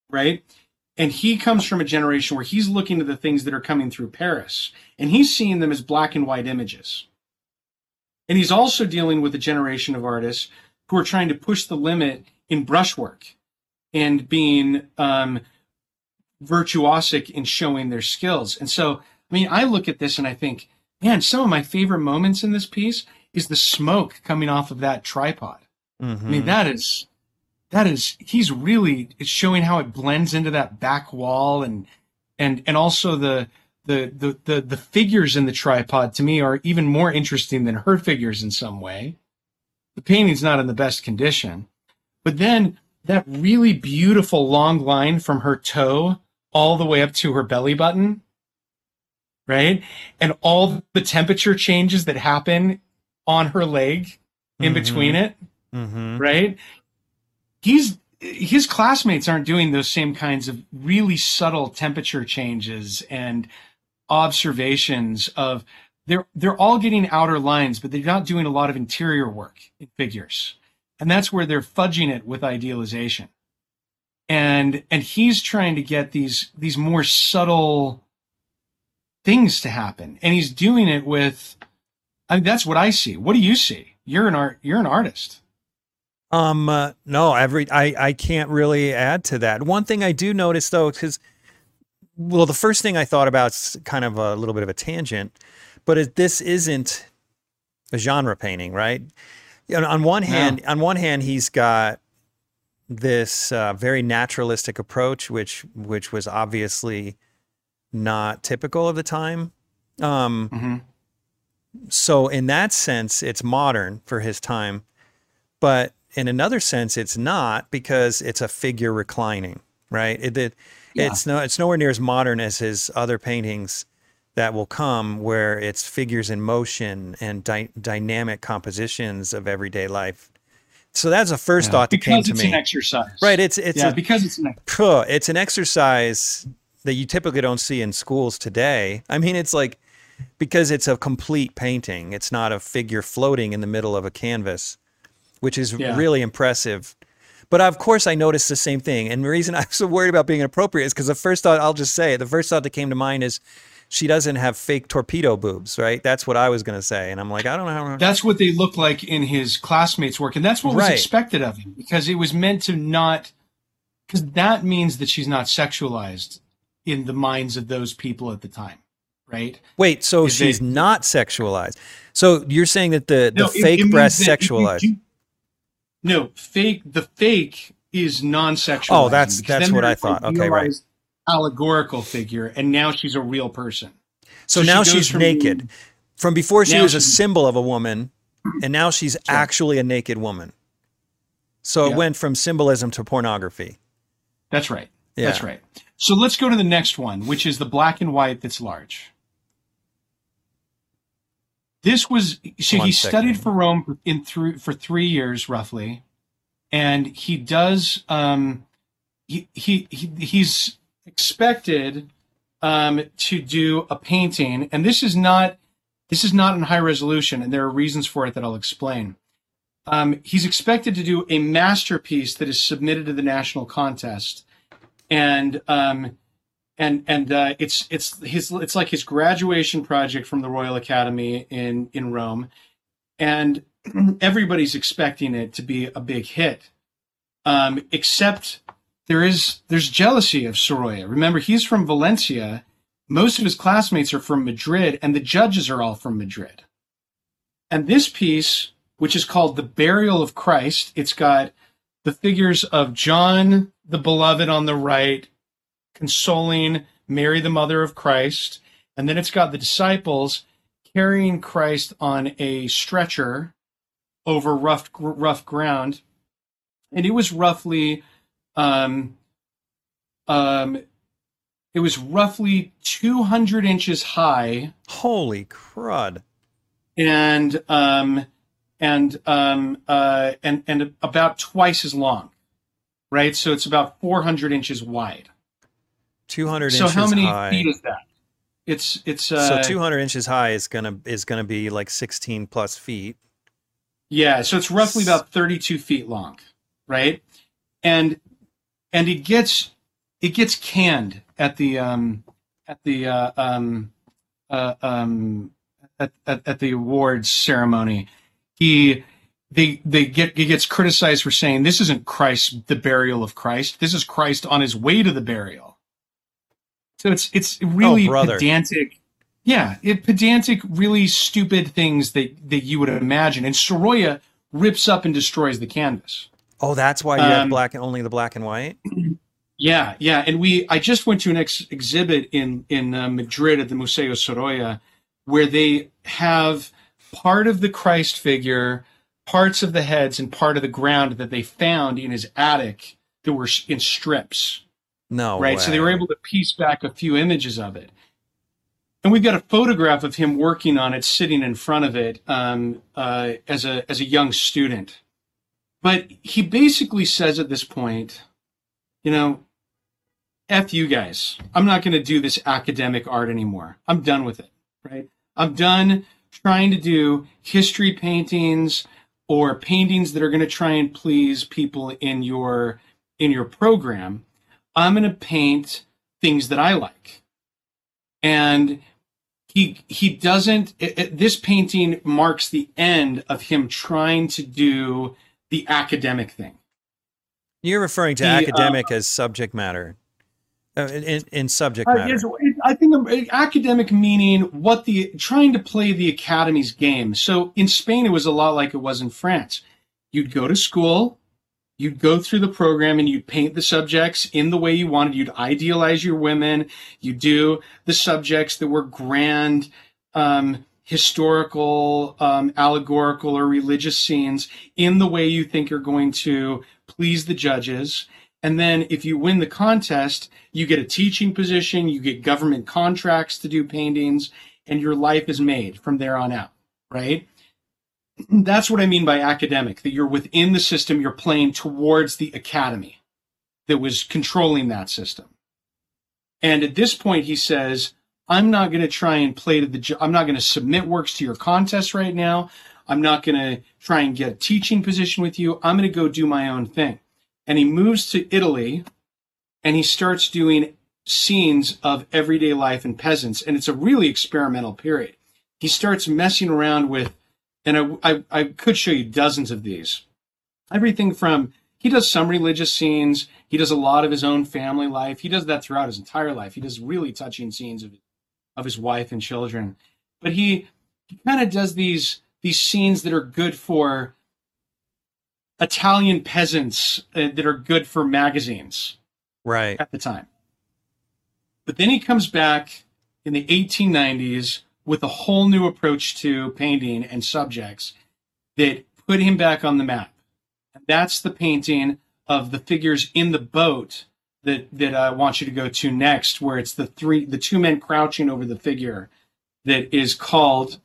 right? And he comes from a generation where he's looking at the things that are coming through Paris and he's seeing them as black and white images. And he's also dealing with a generation of artists who are trying to push the limit in brushwork and being um, virtuosic in showing their skills. And so, I mean, I look at this and I think, man, some of my favorite moments in this piece is the smoke coming off of that tripod. I mean, Mhm. that is, that is, he's really it's showing how it blends into that back wall and, and, and also the, the, the, the, the figures in the tripod to me are even more interesting than her figures in some way. The painting's not in the best condition, but then that really beautiful long line from her toe all the way up to her belly button right? And all the temperature changes that happen on her leg in Mhm. between it, Mhm. right? He's his classmates aren't doing those same kinds of really subtle temperature changes and observations of they're they're all getting outer lines, but they're not doing a lot of interior work in figures. And that's where they're fudging it with idealization. and and he's trying to get these these more subtle things to happen and he's doing it with I mean that's what I see. What do you see? You're an art you're an artist. Um uh, no, every I I can't really add to that. One thing I do notice though cuz well the first thing I thought about is kind of a little bit of a tangent, but it, this isn't a genre painting, right? Know, on one hand, on one hand he's got this uh, very naturalistic approach, which which was obviously not typical of the time. Um, mm-hmm. So in that sense, it's modern for his time, but in another sense, it's not because it's a figure reclining, right? It, it yeah. it's no, it's nowhere near as modern as his other paintings that will come, where it's figures in motion and dy- dynamic compositions of everyday life so that's the first yeah. thought that because came to me. Because it's. An exercise, right? It's it's yeah, a, because it's an it's an exercise that you typically don't see in schools today. I mean, it's like because it's a complete painting. It's not a figure floating in the middle of a canvas, which is yeah. really impressive. But of course, I noticed the same thing. And the reason [laughs] I'm so worried about being inappropriate is because the first thought I'll just say the first thought that came to mind is she doesn't have fake torpedo boobs, right? That's what I was going to say. And I'm like, I don't know how. That's what they look like in his classmates' work. And that's what was expected of him because it was meant to not, because that means that she's not sexualized in the minds of those people at the time, right? Wait, so Is she's not sexualized. So you're saying that the, the no, fake it, it breast sexualized? No, fake, the fake is non sexualized. Oh, that's, that's what I thought. Okay, right allegorical figure, and now she's a real person. So, so now she she's from, naked. From before she was a symbol of a woman, and now she's sure. actually a naked woman. So yeah. it went from symbolism to pornography. That's right. Yeah. That's right. So let's go to the next one, which is the black and white that's large. This was so one he second. studied for Rome in through for three years roughly, and he does um, he, he he he's expected um, to do a painting, and this is not this is not in high resolution, and there are reasons for it that I'll explain. Um, he's expected to do a masterpiece that is submitted to the national contest, and um, and and uh, it's it's his it's like his graduation project from the Royal Academy in in Rome, and [clears throat] everybody's expecting it to be a big hit, um, except there is there's jealousy of Sorolla. Remember, he's from Valencia. Most of his classmates are from Madrid, and the judges are all from Madrid. And this piece, which is called The Burial of Christ, it's got the figures of John the Beloved on the right, consoling Mary, the mother of Christ. And then it's got the disciples carrying Christ on a stretcher over rough, rough ground. And it was roughly um, um, it was roughly 200 inches high. Holy crud! And um, and um, uh, and and about twice as long, right? So it's about 400 inches wide. 200 so inches how many high. feet is that? It's it's uh, so 200 inches high is gonna is gonna be like 16 plus feet. Yeah, so it's roughly about 32 feet long, right? And and it gets it gets canned at the um, at the uh, um, uh, um, at, at, at the awards ceremony. He they they get he gets criticized for saying this isn't Christ the burial of Christ. This is Christ on his way to the burial. So it's it's really oh, pedantic. Yeah, it pedantic, really stupid things that that you would imagine. And Sorolla rips up and destroys the canvas. Oh, that's why you um, have black and only the black and white. [clears throat] Yeah, yeah, and we I just went to an ex- exhibit in in uh, Madrid at the Museo Sorolla, where they have part of the Christ figure, parts of the heads, and part of the ground that they found in his attic that were in strips. No, right. Way. So they were able to piece back a few images of it, and we've got a photograph of him working on it, sitting in front of it um, uh, as a as a young student. But he basically says at this point, you know, F you guys. I'm not going to do this academic art anymore. I'm done with it, right? I'm done trying to do history paintings or paintings that are going to try and please people in your in your program, I'm going to paint things that I like. And he he doesn't it, it, this painting marks the end of him trying to do the academic thing. You're referring to the, academic uh, as subject matter. Uh, in, in, subject matter. I think academic meaning what the trying to play the academy's game. So in Spain, it was a lot like it was in France. You'd go to school, you'd go through the program and you'd paint the subjects in the way you wanted. You'd idealize your women. You do the subjects that were grand, um, historical, um, allegorical, or religious scenes in the way you think you're going to please the judges. And then if you win the contest, you get a teaching position, you get government contracts to do paintings, and your life is made from there on out, right? [clears throat] that's what I mean by academic, that you're within the system, you're playing towards the academy that was controlling that system. And at this point, he says, I'm not going to try and play to the, I'm not going to submit works to your contest right now. I'm not going to try and get a teaching position with you. I'm going to go do my own thing. And he moves to Italy and he starts doing scenes of everyday life and peasants. And it's a really experimental period. He starts messing around with and I, I, I could show you dozens of these. Everything from he does some religious scenes. He does a lot of his own family life. He does that throughout his entire life. He does really touching scenes of of his wife and children. But he, he kind of does these these scenes that are good for Italian peasants uh, that are good for magazines, right at the time. But then he comes back in the 1890s with a whole new approach to painting and subjects that put him back on the map. And that's the painting of the figures in the boat that that I want you to go to next, where it's the three the two men crouching over the figure that is called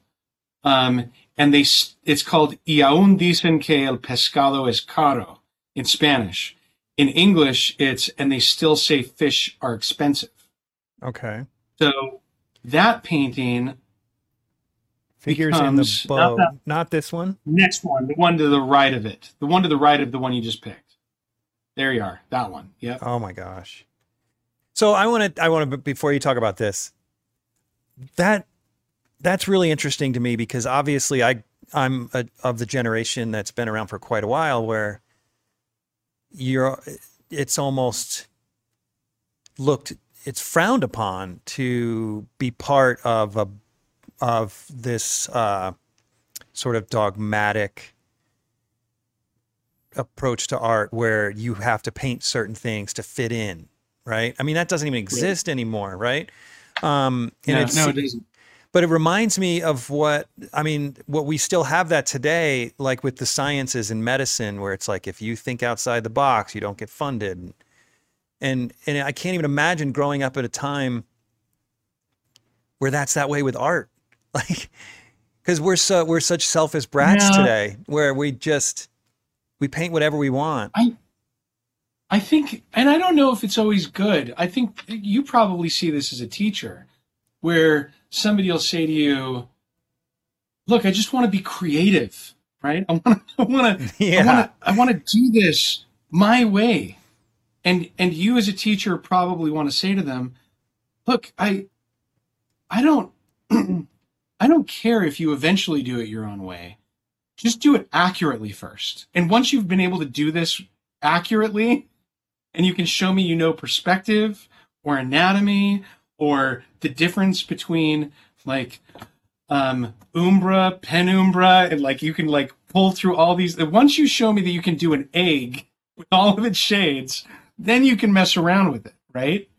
um, and they it's called y aún dicen que el pescado es caro in Spanish. In English, it's and they still say fish are expensive. Okay. So that painting Figures in the bow. Not, that, not, this one. Next one, the one to the right of it, the one to the right of the one you just picked. There you are, that one. Yep. Oh my gosh. So I want to, I want to, before you talk about this, that that's really interesting to me because obviously I, I'm a, of the generation that's been around for quite a while where you're, it's almost looked, it's frowned upon to be part of a of this uh, sort of dogmatic approach to art where you have to paint certain things to fit in, right? I mean, that doesn't even exist anymore, right? Um, and no, it's, no, it isn't. But it reminds me of what I mean. What we still have that today, like with the sciences and medicine, where it's like if you think outside the box, you don't get funded. And and I can't even imagine growing up at a time where that's that way with art. [laughs] like because we're so we're such selfish brats today where we just we paint whatever we want i i think and i don't know if it's always good i think you probably see this as a teacher where somebody will say to you look i just want to be creative right i want to i want to [laughs] yeah. i want to i want to do this my way and and you as a teacher probably want to say to them look i i don't [clears throat] I don't care if you eventually do it your own way. Just do it accurately first. And once you've been able to do this accurately, and you can show me you know perspective or anatomy or the difference between like um umbra, penumbra, and like you can like pull through all these. Once you show me that you can do an egg with all of its shades, then you can mess around with it, right?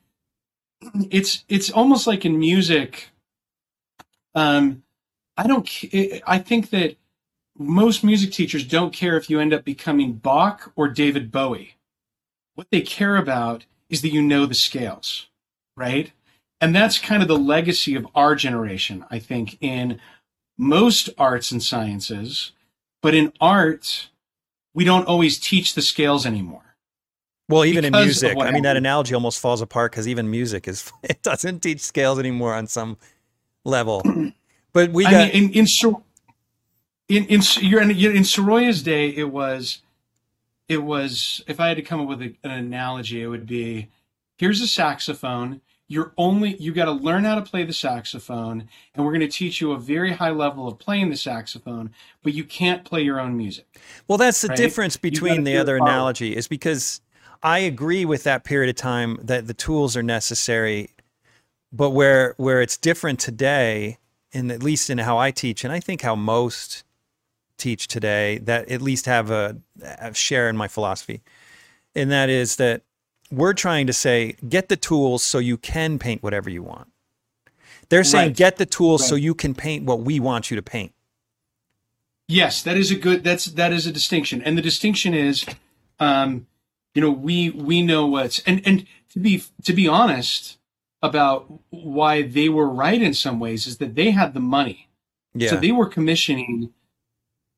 [clears throat] It's it's almost like in music um, I don't. I think that most music teachers don't care if you end up becoming Bach or David Bowie. What they care about is that you know the scales, right? And that's kind of the legacy of our generation, I think, in most arts and sciences. But in art, we don't always teach the scales anymore. Well, even in music, I mean, that analogy almost falls apart because even music is, [laughs] it doesn't teach scales anymore on some level. [clears throat] But we got I mean, in in in in, you're in, in Sorolla's day, it was it was if I had to come up with a, an analogy, it would be here's a saxophone. You're only you got to learn how to play the saxophone, and we're going to teach you a very high level of playing the saxophone, but you can't play your own music. Well, that's the right? difference between the other analogy is because I agree with that period of time that the tools are necessary, but where where it's different today, and at least in how I teach, and I think how most teach today that at least have a, a share in my philosophy. And that is that we're trying to say, get the tools so you can paint whatever you want. They're saying, right. get the tools right. so you can paint what we want you to paint. Yes, that is a good. That's that is a distinction, and the distinction is, um, you know, we we know what's and and to be to be honest about why they were right in some ways is that they had the money, yeah. so they were commissioning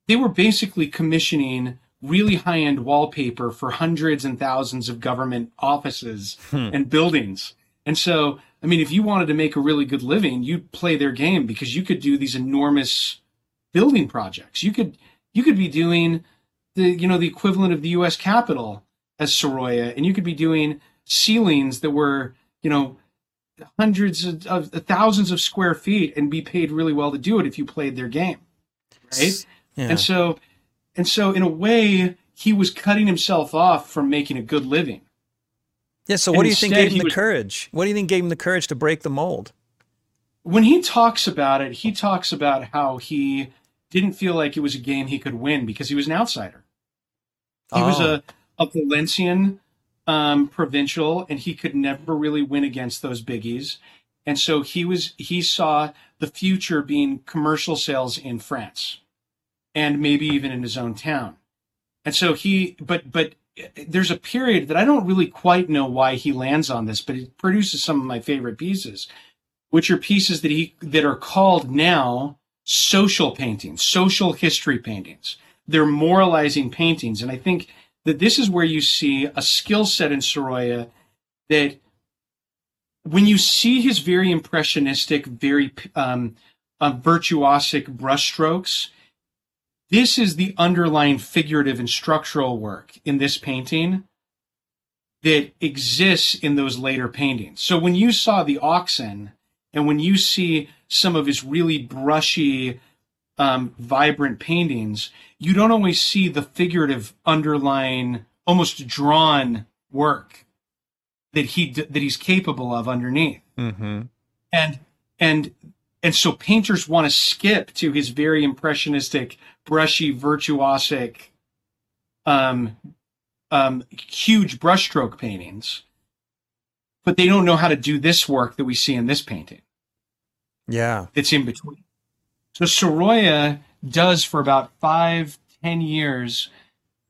they were basically commissioning really high end wallpaper for hundreds and thousands of government offices hmm. and buildings. And so, I mean, if you wanted to make a really good living, you'd play their game because you could do these enormous building projects. You could you could be doing the you know the equivalent of the U.S. Capitol as Sorolla, and you could be doing ceilings that were you know hundreds of, of thousands of square feet and be paid really well to do it if you played their game, right? Yeah. And so, and so in a way, he was cutting himself off from making a good living. Yeah. So, what and do you think gave him the was, courage? What do you think gave him the courage to break the mold? When he talks about it, he talks about how he didn't feel like it was a game he could win because he was an outsider. He oh. was a, a Valencian um, provincial, and he could never really win against those biggies. And so he was he saw the future being commercial sales in France and maybe even in his own town. And so he, but, but there's a period that I don't really quite know why he lands on this, but it produces some of my favorite pieces, which are pieces that he, that are called now social paintings, social history paintings. They're moralizing paintings. And I think that this is where you see a skill set in Sorolla that when you see his very impressionistic, very um, uh, virtuosic brushstrokes, this is the underlying figurative and structural work in this painting that exists in those later paintings. So when you saw the oxen and when you see some of his really brushy, um, vibrant paintings, you don't always see the figurative underlying, almost drawn work that he that he's capable of underneath. Mm-hmm. And and and so painters want to skip to his very impressionistic brushy, virtuosic, um, um, huge brushstroke paintings, but they don't know how to do this work that we see in this painting. Yeah, it's in between. So Sorolla does for about five, ten years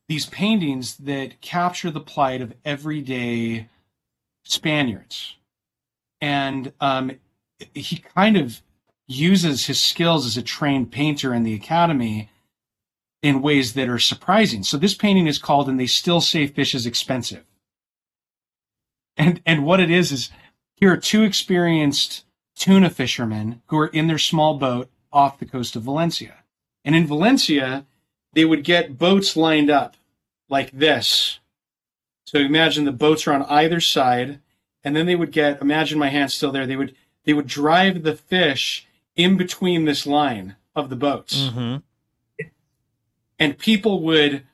these paintings that capture the plight of everyday Spaniards, and um, he kind of uses his skills as a trained painter in the academy in ways that are surprising. So this painting is called "And They Still Say Fish is Expensive." And and what it is is here are two experienced tuna fishermen who are in their small boat off the coast of Valencia. And in Valencia, they would get boats lined up like this. So imagine the boats are on either side, and then they would get imagine my hand still there. They would they would drive the fish in between this line of the boats. Mm-hmm and people would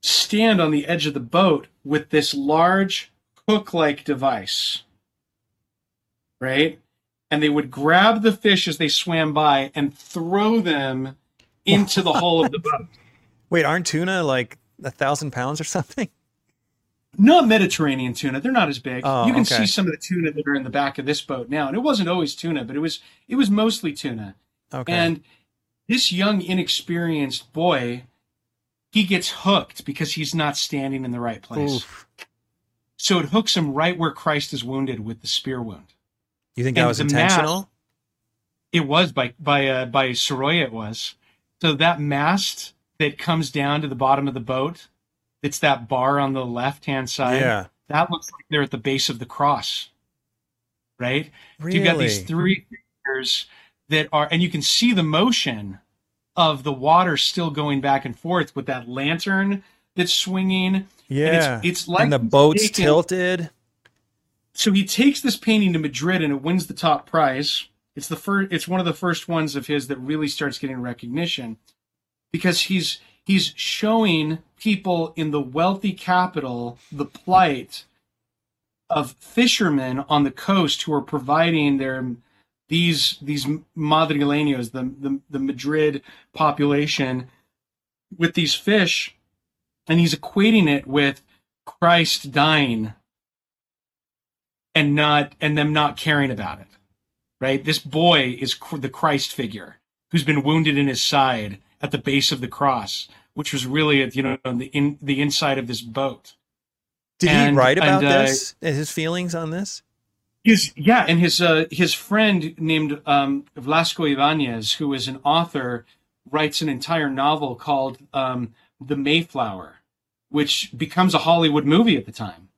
stand on the edge of the boat with this large hook like device, right? And they would grab the fish as they swam by and throw them into the hull of the boat. Wait, aren't tuna like a thousand pounds or something? Not Mediterranean tuna. They're not as big. Oh, you can okay. see some of the tuna that are in the back of this boat now. And it wasn't always tuna, but it was it was mostly tuna. Okay. And this young, inexperienced boy he gets hooked because he's not standing in the right place. Oof. So it hooks him right where Christ is wounded with the spear wound. You think and that was intentional? Mast, it was by by uh, by Sorolla. It was. So that mast that comes down to the bottom of the boat, it's that bar on the left hand side. Yeah, that looks like they're at the base of the cross, right? Really? you've got these three figures that are, and you can see the motion of the water still going back and forth with that lantern that's swinging. Yeah, it's, it's like and the boat's taking- tilted. So he takes this painting to Madrid and it wins the top prize. It's the first. It's one of the first ones of his that really starts getting recognition because he's he's showing people in the wealthy capital the plight of fishermen on the coast who are providing their these these madrileños, the, the the Madrid population, with these fish, and he's equating it with Christ dying and not and them not caring about it right this boy is the christ figure who's been wounded in his side at the base of the cross which was really at you know the in the inside of this boat Did he write about and, uh, this? His feelings on this? His yeah. And his uh his friend named um Blasco Ibanez who is an author writes an entire novel called um the mayflower which becomes a hollywood movie at the time.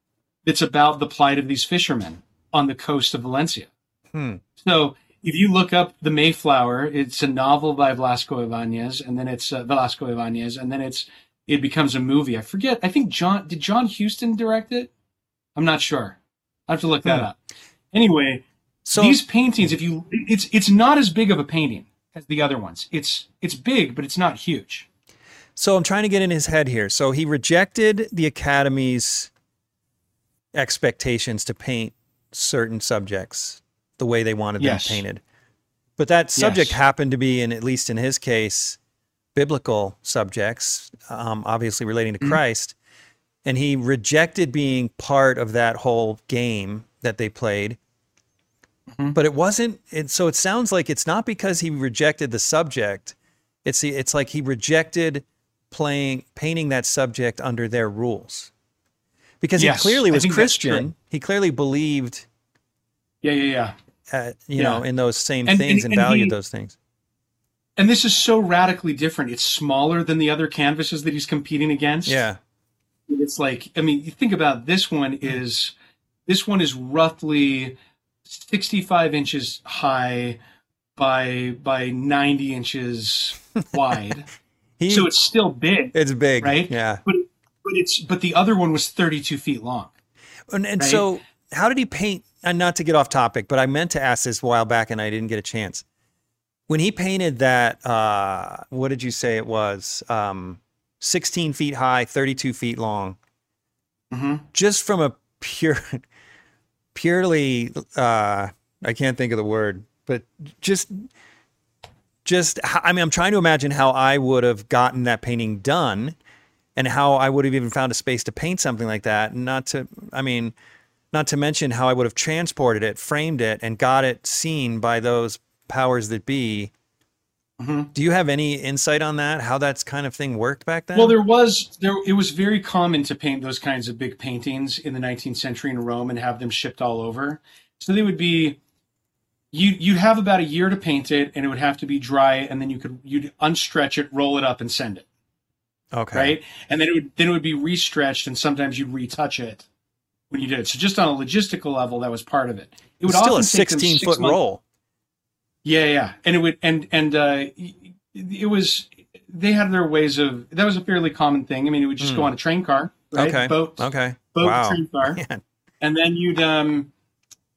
It's about the plight of these fishermen on the coast of valencia. Hmm. so if you look up the mayflower it's a novel by Blasco Ibanez and then it's uh, Velasco Ibanez and then it's it becomes a movie. I forget i think john did john huston direct it? I'm not sure. I have to look that Hmm. up anyway So these paintings if you it's it's not as big of a painting as the other ones it's it's big but it's not huge So I'm trying to get in his head here. So he rejected the Academy's expectations to paint certain subjects the way they wanted Yes. them painted. But that subject Yes. happened to be, in at least in his case, biblical subjects, um, obviously relating to Mhm. Christ. And he rejected being part of that whole game that they played. Mhm. But it wasn't. It, so it sounds like it's not because he rejected the subject. It's the- it's like he rejected playing painting that subject under their rules because Yes, he clearly was think that's true. Christian. He clearly believed, yeah yeah yeah uh, you Yeah. know, in those same And- things and- and, and valued he- those things. and this is so radically different it's smaller than the other canvases that he's competing against Yeah, it's like i mean you think about this one is this one is roughly 65 inches high by by 90 inches [laughs] wide he, so it's still big it's big, right? Yeah, but but it's but the other one was 32 feet long and, and Right? so how did he paint? And not to get off topic, but I meant to ask this a while back and I didn't get a chance. When he painted that, uh, what did you say it was? Um, 16 feet high, 32 feet long. Mm-hmm. just from a pure purely uh i can't think of the word but just just I mean i'm trying to imagine how i would have gotten that painting done and how i would have even found a space to paint something like that. Not to i mean not to mention how i would have transported it framed it and got it seen by those powers that be Mhm. do you have any insight on that how that's kind of thing worked back then Well, there was there. It was very common to paint those kinds of big paintings in the 19th century in Rome and have them shipped all over. So they would be, you you'd have about a year to paint it, and it would have to be dry, and then you could you'd unstretch it, roll it up, and send it. okay Right, and then it would then it would be restretched, and sometimes you'd retouch it when you did it. So just on a logistical level, that was part of it. It would still a 16 six foot months- roll Yeah, yeah, and it would and and uh, it was they had their ways of that was a fairly common thing. I mean, it would just Hmm. go on a train car, right? okay Boat, okay boat, wow train car, [laughs] Man. and then you'd um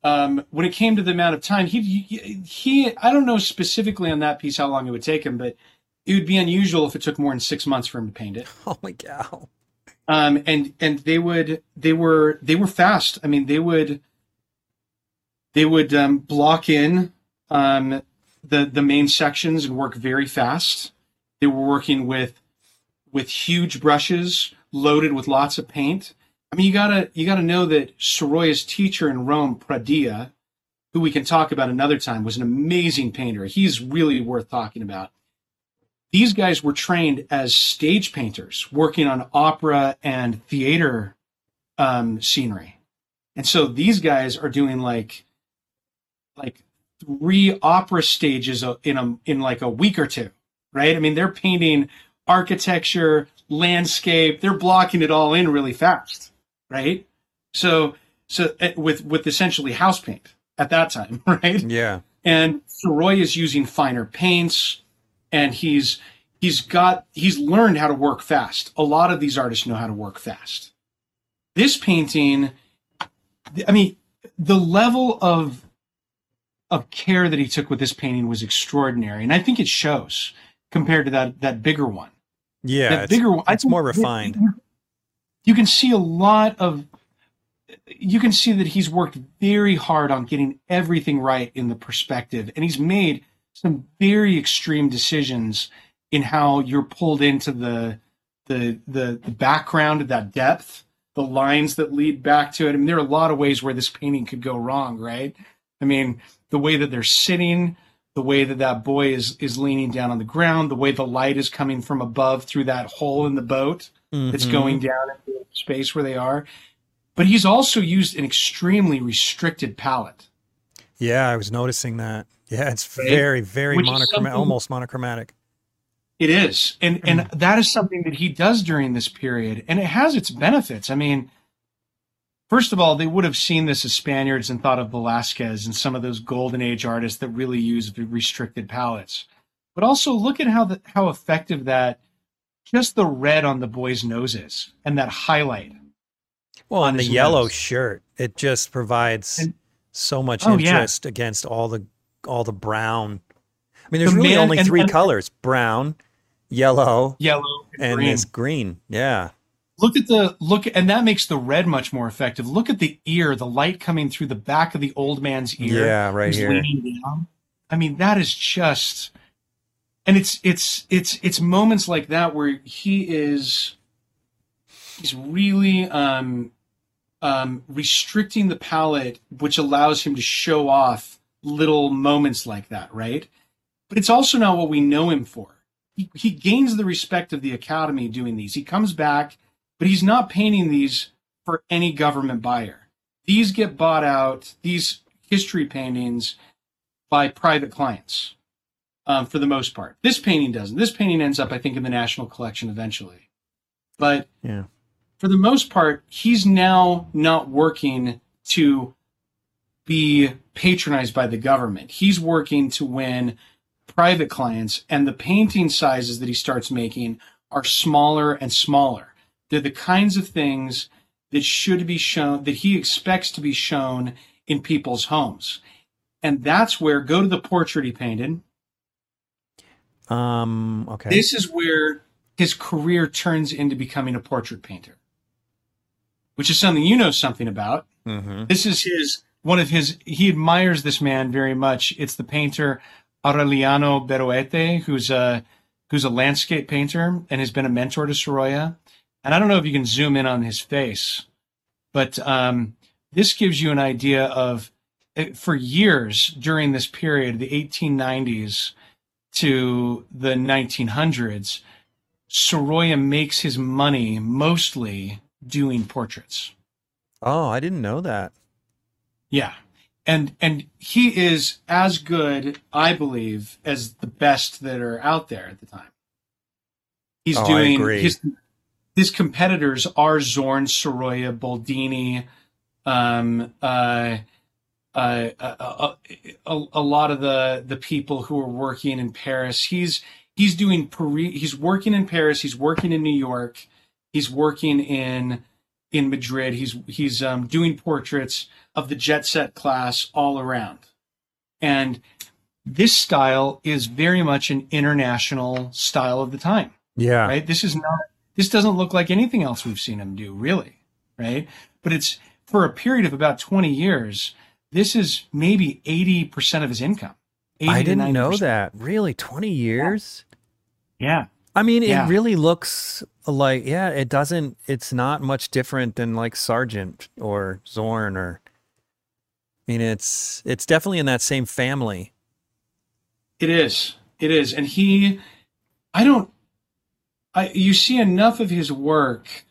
um when it came to the amount of time he he, he I don't know specifically on that piece how long it would take him, but it would be unusual if it took more than six months for him to paint it. [laughs] Holy cow. Um, and and they would they were they were fast. I mean, they would they would um, block in um, the the main sections and work very fast. They were working with with huge brushes loaded with lots of paint. I mean, you gotta you gotta know that Sorolla's teacher in Rome, Pradilla, who we can talk about another time, was an amazing painter. He's really worth talking about. These guys were trained as stage painters, working on opera and theater um, scenery, and so these guys are doing like like three opera stages in a in like a week or two, right? I mean, they're painting architecture, landscape. They're blocking it all in really fast, right? So so uh, with with essentially house paint at that time, [laughs] right? Yeah. And Sorolla is using finer paints, and he's he's got he's learned how to work fast. A lot of these artists know how to work fast. This painting, I mean, the level of of care that he took with this painting was extraordinary, and I think it shows compared to that that bigger one. Yeah, that it's, bigger one. it's more refined. You can see a lot of. You can see that he's worked very hard on getting everything right in the perspective, and he's made some very extreme decisions in how you're pulled into the the the, the background of that depth, the lines that lead back to it. I mean, there are a lot of ways where this painting could go wrong, right? I mean, the way that they're sitting, the way that that boy is is leaning down on the ground, the way the light is coming from above through that hole in the boat mm-hmm. that's going down into the space where they are. But he's also used an extremely restricted palette. Yeah, I was noticing that. Yeah, it's right? very, very monochromatic, almost monochromatic. It is. And and mm. that is something that he does during this period. And it has its benefits. I mean, first of all, they would have seen this as Spaniards and thought of Velasquez and some of those golden age artists that really use restricted palettes. But also look at how the, how effective that just the red on the boy's nose is and that highlight. Well, on the yellow nose. shirt, it just provides and, so much oh, interest yeah. against all the all the brown. I mean, there's the really man, only three and, colors: brown, yellow, yellow, and, and green. this green. Yeah. Look at the look, and that makes the red much more effective. Look at the ear, the light coming through the back of the old man's ear. Yeah, right here. I mean, that is just, and it's it's it's it's moments like that where he is, he's really um, um, restricting the palette, which allows him to show off little moments like that, right? But it's also not what we know him for he, he gains the respect of the academy doing these. He comes back, but he's not painting these for any government buyer. These get bought out, these history paintings, by private clients um, for the most part. This painting doesn't. This painting ends up, I think, in the national collection eventually. But yeah. for the most part, he's now not working to be patronized by the government. He's working to win private clients, and the painting sizes that he starts making are smaller and smaller. They're the kinds of things that should be shown, that he expects to be shown in people's homes. And that's where, go to the portrait he painted. Um, okay. This is where his career turns into becoming a portrait painter, which is something you know something about. Mm-hmm. This is his, one of his, he admires this man very much. It's the painter Aureliano Beruete, who's a who's a landscape painter and has been a mentor to Sorolla. And I don't know if you can zoom in on his face, but um, this gives you an idea of eh, for years during this period, the 1890s to the 1900s, Sorolla makes his money mostly doing portraits. Oh, I didn't know that. Yeah and and he is as good, I believe, as the best that are out there at the time. He's oh, doing his his competitors are Zorn, Sorolla, Boldini, um, uh, uh, uh, a, a, lot of the the people who are working in Paris. He's he's doing he's working in Paris. He's working in New York. He's working in in Madrid. He's he's um, doing portraits of the jet set class all around, and this style is very much an international style of the time. Yeah, right. This is not. This doesn't look like anything else we've seen him do, really, right? But it's for a period of about twenty years. This is maybe eighty percent of his income. I didn't know that. Really, twenty years? Yeah. yeah. I mean, yeah. it really looks like yeah, it doesn't. It's not much different than like Sargent or Zorn or. I mean, it's it's definitely in that same family. It is. It is, and he, I don't. I you see enough of his work.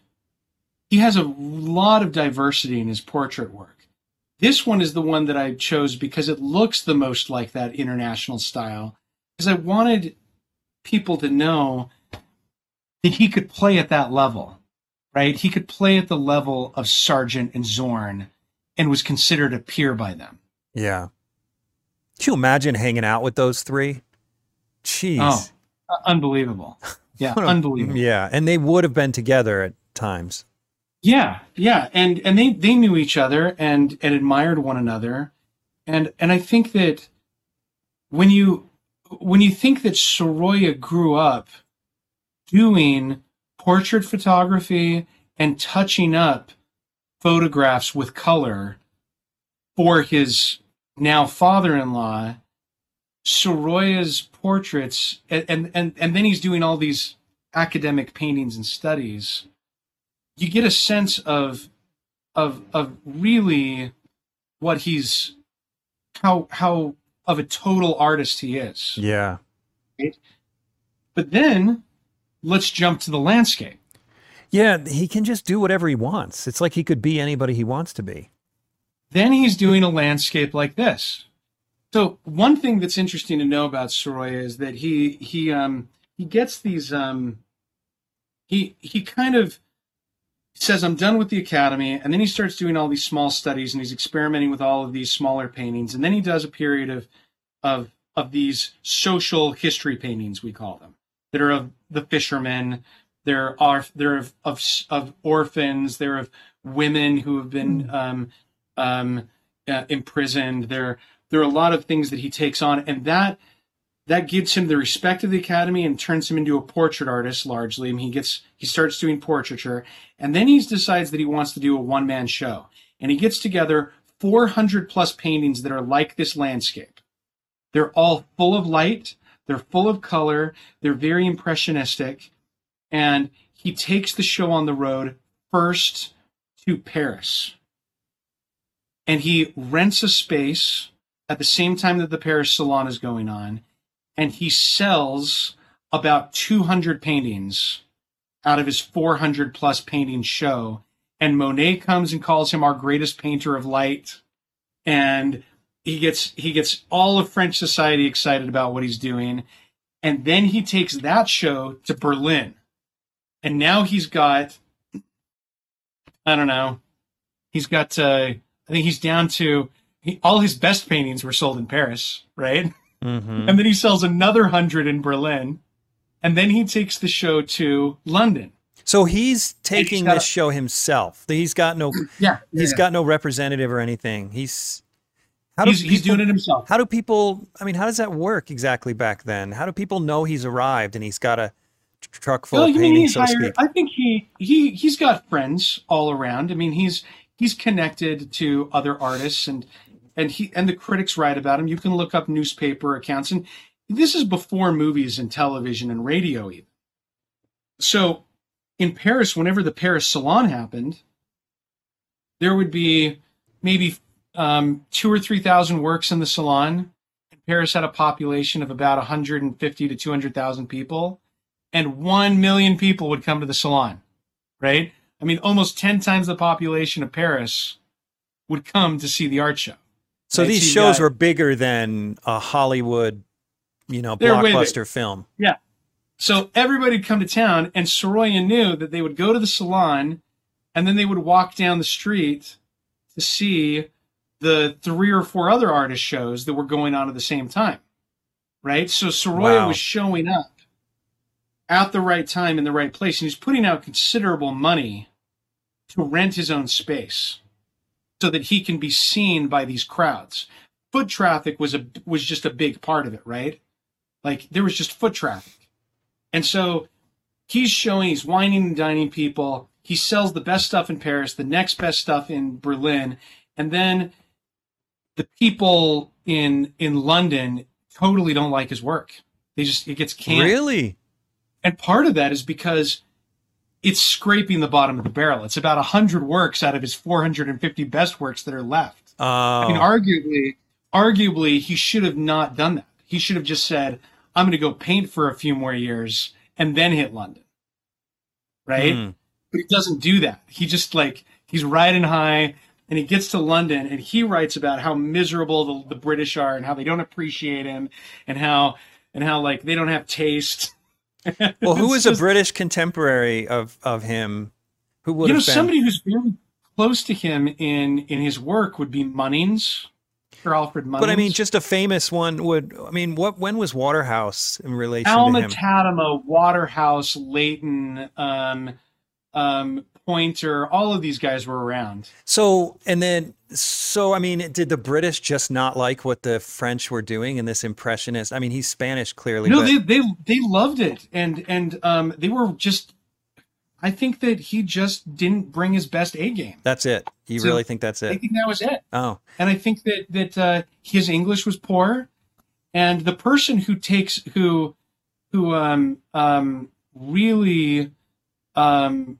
He has a lot of diversity in his portrait work. This one is the one that I chose because it looks the most like that international style. Because I wanted people to know that he could play at that level, right? He could play at the level of Sargent and Zorn and was considered a peer by them. Yeah. Can you imagine hanging out with those three? Jeez. Oh, Uh, unbelievable. [laughs] Yeah, unbelievable. Yeah, and they would have been together at times. Yeah, yeah, and and they they knew each other and and admired one another, and and I think that when you when you think that Sorolla grew up doing portrait photography and touching up photographs with color for his now father-in-law Sorolla's portraits and, and and then he's doing all these academic paintings and studies you get a sense of of of really what he's how how of a total artist he is Yeah. right? but then let's jump to the landscape Yeah, he can just do whatever he wants. It's like he could be anybody he wants to be. Then he's doing a landscape like this. So one thing that's interesting to know about Sorolla is that he he um he gets these um he he kind of says I'm done with the academy and then he starts doing all these small studies and he's experimenting with all of these smaller paintings and then he does a period of of of these social history paintings we call them that are of the fishermen. There are they're of of, of orphans. They're of women who have been um, um, uh, imprisoned. There, there are a lot of things that he takes on, and that that gives him the respect of the academy and turns him into a portrait artist largely. Mean, he gets he starts doing portraiture, and then he decides that he wants to do a one man show, and he gets together 400 plus paintings that are like this landscape. They're all full of light. They're full of color. They're very impressionistic, and he takes the show on the road first to Paris and he rents a space at the same time that the Paris Salon is going on, and he sells about 200 paintings out of his 400 plus painting show. And Monet comes and calls him our greatest painter of light, and he gets he gets all of French society excited about what he's doing, and then he takes that show to Berlin, and now he's got I don't know, he's got. Uh, I think he's down to he, all his best paintings were sold in Paris, right? Mm-hmm. And then he sells another hundred in Berlin, and then he takes the show to London. So he's taking got this show himself. He's got no [clears throat] Yeah, he's got no representative or anything. He's how do he's, he's doing it himself. How do people? I mean, how does that work exactly back then? How do people know he's arrived and he's got a truck full Well, of paintings, he's so to hired- speak? I think he he he's got friends all around. I mean, he's he's connected to other artists and and he and the critics write about him. You can look up newspaper accounts, and this is before movies and television and radio even. So, in Paris, whenever the Paris Salon happened, there would be maybe um, two or three thousand works in the salon. Paris had a population of about 150 to 200,000 people and 1 million people would come to the salon, right? I mean, almost 10 times the population of Paris would come to see the art show. So right, these shows got- were bigger than a Hollywood, you know, blockbuster film. Yeah. So everybody would come to town, and Sorolla knew that they would go to the salon and then they would walk down the street to see the three or four other artist shows that were going on at the same time, right? So Sorolla Wow. was showing up at the right time in the right place, and he's putting out considerable money to rent his own space so that he can be seen by these crowds. Foot traffic was a was just a big part of it, right? Like there was just foot traffic, and so he's showing he's whining and dining people. He sells the best stuff in Paris, the next best stuff in Berlin, and then the people in in London totally don't like his work. They just it gets canned. Really? And part of that is because it's scraping the bottom of the barrel. It's about 100 works out of his 450 best works that are left. Oh, I mean, arguably, arguably, he should have not done that. He should have just said, "I'm going to go paint for a few more years and then hit London." Right? Hmm. But he doesn't do that. He just like he's riding high, and he gets to London, and he writes about how miserable the, the British are, and how they don't appreciate him, and how and how like they don't have taste. Well, who is a British contemporary of of him? Who would you know been? somebody who's very close to him in in his work would be Munnings. Sir Alfred Munnings. But I mean, just a famous one would. I mean, what? When was Waterhouse in relation Alma to him? Alma Tadema, Waterhouse, Leighton, um, um, Poynter, all of these guys were around. So, and then, so I mean, did the British just not like what the French were doing in this impressionist? I mean, he's Spanish clearly. No, but- they they they loved it, and and um, they were just. I think that he just didn't bring his best A game. That's it. You So, really think that's it? I think that was it. Oh, and I think that that uh, his English was poor, and the person who takes who who um um really um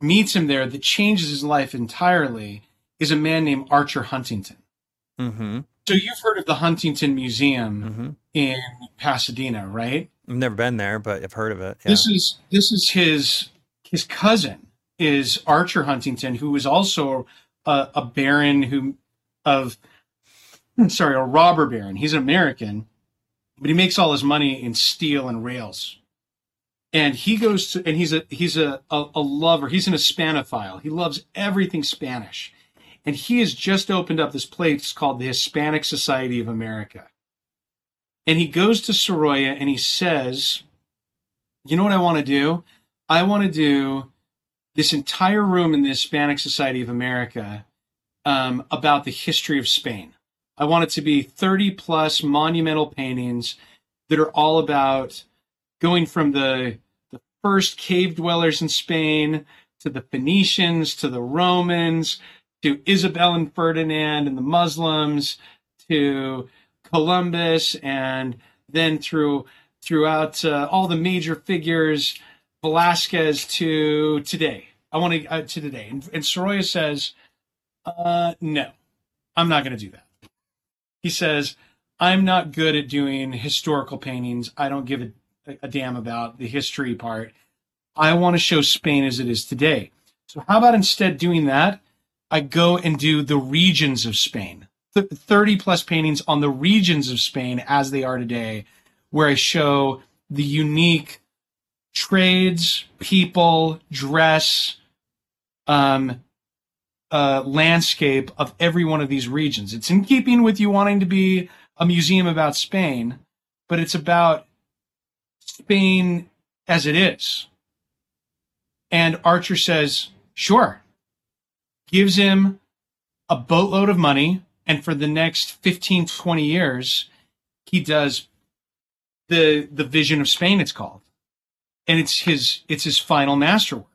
meets him there that changes his life entirely is a man named Archer Huntington. mm-hmm, So you've heard of the Huntington Museum mm-hmm. in Pasadena, right? I've never been there, but I've heard of it. Yeah. This is this is his his cousin is Archer Huntington, who was also a, a baron who of [laughs] sorry a robber baron. He's an American, but he makes all his money in steel and rails. And he goes to and he's a he's a, a, a lover. He's an Hispanophile. He loves everything Spanish. And he has just opened up this place called the Hispanic Society of America. And he goes to Sorolla and he says, you know what I want to do? I want to do this entire room in the Hispanic Society of America um, about the history of Spain. I want it to be 30 plus monumental paintings that are all about going from the, the first cave dwellers in Spain to the Phoenicians to the Romans to Isabel and Ferdinand and the Muslims to Columbus and then through throughout uh, all the major figures, Velasquez to today. I want to uh, to today, and, and Sorolla says, uh, "No, I'm not going to do that." He says, "I'm not good at doing historical paintings. I don't give a, a damn about the history part. I want to show Spain as it is today. So how about instead doing that, I go and do the regions of Spain." th- 30 plus paintings on the regions of Spain as they are today, where I show the unique trades, people, dress, um, uh, landscape of every one of these regions. It's in keeping with you wanting to be a museum about Spain, but it's about Spain as it is. And Archer says, sure. Gives him a boatload of money. And for the next 15, 20 years, he does the the vision of Spain, it's called. And it's his it's his final masterwork.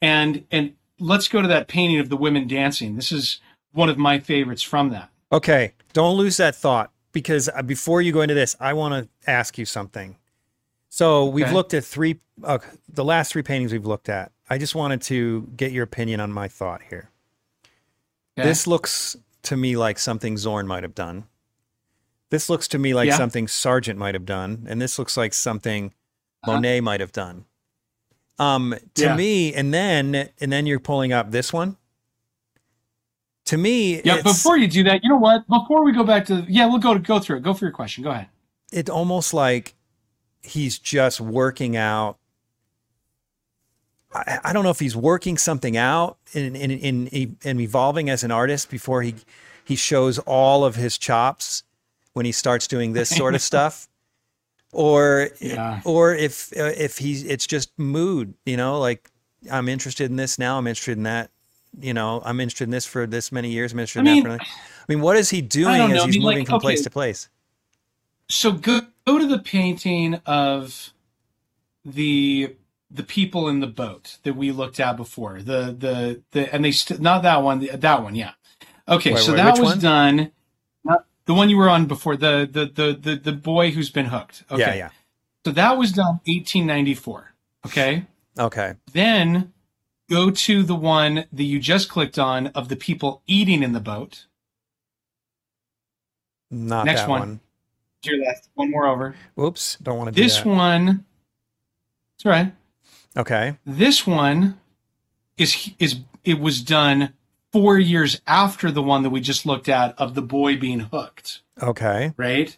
And and let's go to that painting of the women dancing. This is one of my favorites from that. Okay, don't lose that thought because uh, before you go into this, I want to ask you something. So we've looked at three, uh, the last three paintings we've looked at. I just wanted to get your opinion on my thought here. Okay? This looks to me like something Zorn might have done. This looks to me like Yeah. something Sargent might have done, and this looks like something Uh-huh. Monet might have done. Um, to Yeah. me, and then and then you're pulling up this one. To me, Yeah, before you do that, you know what? Before we go back to yeah, we'll go go through it. Go for your question. Go ahead. it's almost like he's just working out. I, I don't know if he's working something out in, in in in evolving as an artist before he he shows all of his chops when he starts doing this sort of [laughs] stuff, or Yeah. or if uh, if he's it's just mood, you know, like I'm interested in this now, I'm interested in that, you know, I'm interested in this for this many years, I'm interested I in mean, that. For, I mean, what is he doing as know. I he's mean, like, moving from place to place? So go go to the painting of the the people in the boat that we looked at before. The the the and they st- not that one. the- That one, yeah. Okay, Wait, so wait, that was one? done. The one you were on before. The the the the, the boy who's been hooked. Okay. Yeah, yeah. So that was done 1894. Okay. Okay. Then go to the one that you just clicked on of the people eating in the boat. Not Next that one. one. Your left. One more over. Whoops, don't want to do This one. It's all right. Okay. This one is is it was done four years after the one that we just looked at of the boy being hooked, Okay. right?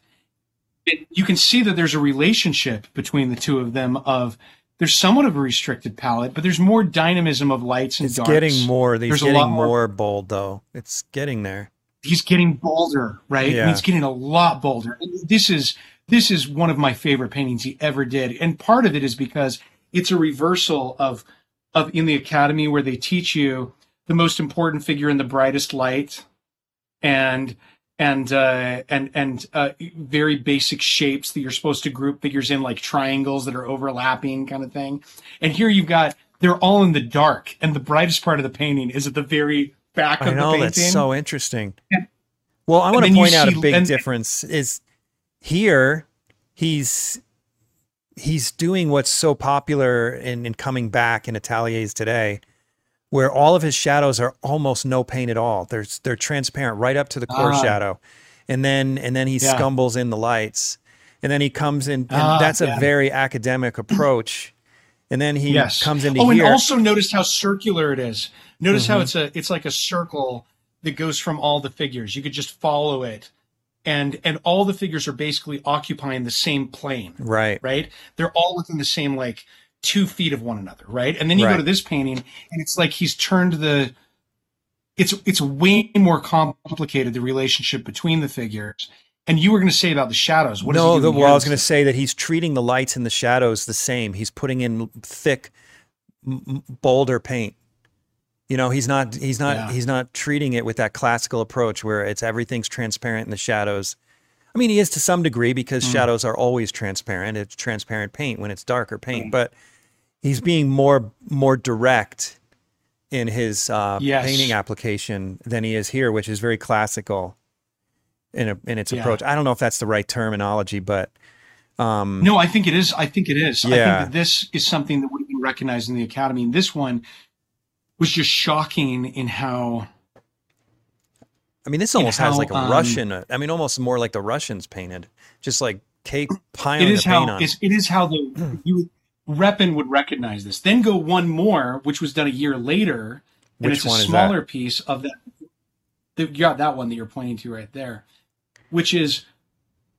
It, you can see that there's a relationship between the two of them. Of there's somewhat of a restricted palette, but there's more dynamism of lights and It's darks. getting more. There's a getting lot more... more- bold though. It's getting there. He's getting bolder, right? Yeah. He's getting a lot bolder. And This is this is one of my favorite paintings he ever did, and part of it is because it's a reversal of of in the academy where they teach you the most important figure in the brightest light, and and uh, and and uh, very basic shapes that you're supposed to group figures in, like triangles that are overlapping, kind of thing. And here you've got they're all in the dark, and the brightest part of the painting is at the very back I know the painting. that's so interesting. Well, I and want to point out a big and- difference is here he's he's doing what's so popular in, in coming back in ateliers today, where all of his shadows are almost no paint at all. They're they're transparent right up to the core Ah. shadow, and then and then he Yeah. scumbles in the lights, and then he comes in. And Ah, that's a very academic approach. And then he yes. comes into oh, here. and also notice how circular it is. Notice how Mhm. it's a it's like a circle that goes from all the figures. You could just follow it, and and all the figures are basically occupying the same plane, right. right? They're all within the same like two feet of one another, right? And then you Right. go to this painting, and it's like he's turned the. It's it's way more complicated the relationship between the figures. And you were going to say about the shadows. What is no, he the, well, I was going to say that he's treating the lights and the shadows the same. He's putting in thick, bolder paint. You know, he's not he's not Yeah. he's not treating it with that classical approach where it's everything's transparent in the shadows. I mean, he is to some degree because Mm. shadows are always transparent. It's transparent paint when it's darker paint, Right. but he's being more more direct in his uh, Yes. painting application than he is here, which is very classical in a, in its Yeah. approach. I don't know if that's the right terminology, but um, No, I think it is. I think it is. I think Yeah. that this is something that would have been recognized in the academy. And this one was just shocking in how I mean, this almost has like a um, Russian. uh, I mean, almost more like the Russians painted, just like cake piling it the is paint how on. it's, it is how the [clears throat] you Repin would recognize this. Then go one more, which was done a year later, and Which it's a smaller piece of that. the- You got that one that you're pointing to right there, which is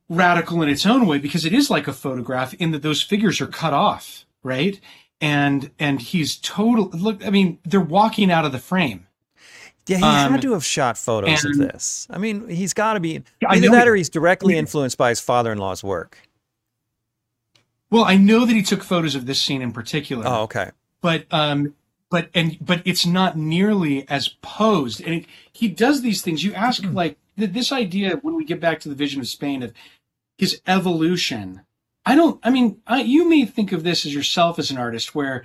radical in its own way because it is like a photograph in that those figures are cut off, right? And and he's total. Look, I mean, they're walking out of the frame. Yeah, he Um, had to have shot photos of this. I mean, he's got to be I either know that or he's directly influenced by his father-in-law's work. Well, I know that he took photos of this scene in particular. Oh, okay. but um but and but it's not nearly as posed and it, he does these things you ask like this idea when we get back to the vision of spain of his evolution i don't i mean I, you may think of this as yourself as an artist where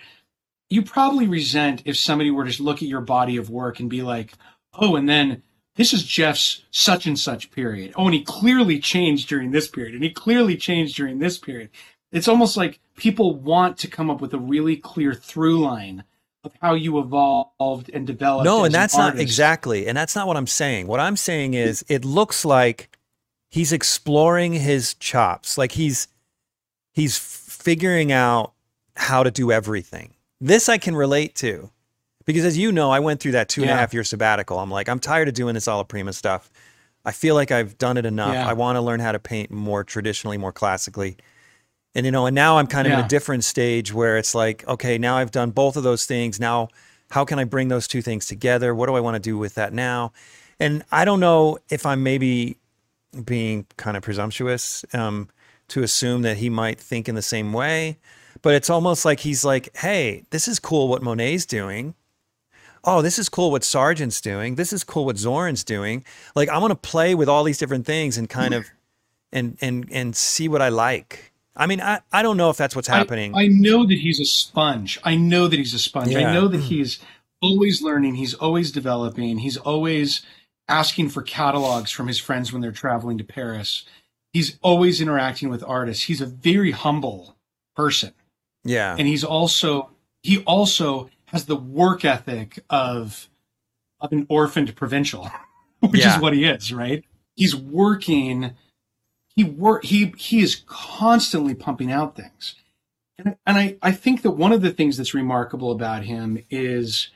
you probably resent if somebody were to look at your body of work and be like oh and then this is jeff's such and such period oh and he clearly changed during this period and he clearly changed during this period it's almost like people want to come up with a really clear through line of how you evolved and developed. No, and an that's not exactly, and that's not what I'm saying. What I'm saying is, it looks like he's exploring his chops, like he's he's figuring out how to do everything. This I can relate to, because as you know, I went through that two and a half year sabbatical. I'm like, I'm tired of doing this alla prima stuff. I feel like I've done it enough. Yeah. I want to learn how to paint more traditionally, more classically. And you know, and now I'm kind of in a different stage where it's like, okay, now I've done both of those things. Now, how can I bring those two things together? What do I want to do with that now? And I don't know if I'm maybe being kind of presumptuous um, to assume that he might think in the same way, but it's almost like he's like, hey, this is cool what Monet's doing. Oh, this is cool what Sargent's doing. This is cool what Zorn's doing. Like I want to play with all these different things and kind of and and and see what I like. I mean, I, I don't know if that's what's I- happening. I, know that he's a sponge. I know that he's a sponge. Yeah. I know that hmm. he's always learning. He's always developing. He's always asking for catalogs from his friends when they're traveling to Paris. He's always interacting with artists. He's a very humble person. yeah. and he's also he also has the work ethic of of an orphaned provincial [laughs] which Yeah. is what he is right he's working he work he he is constantly pumping out things and, and I, I think that one of the things that's remarkable about him is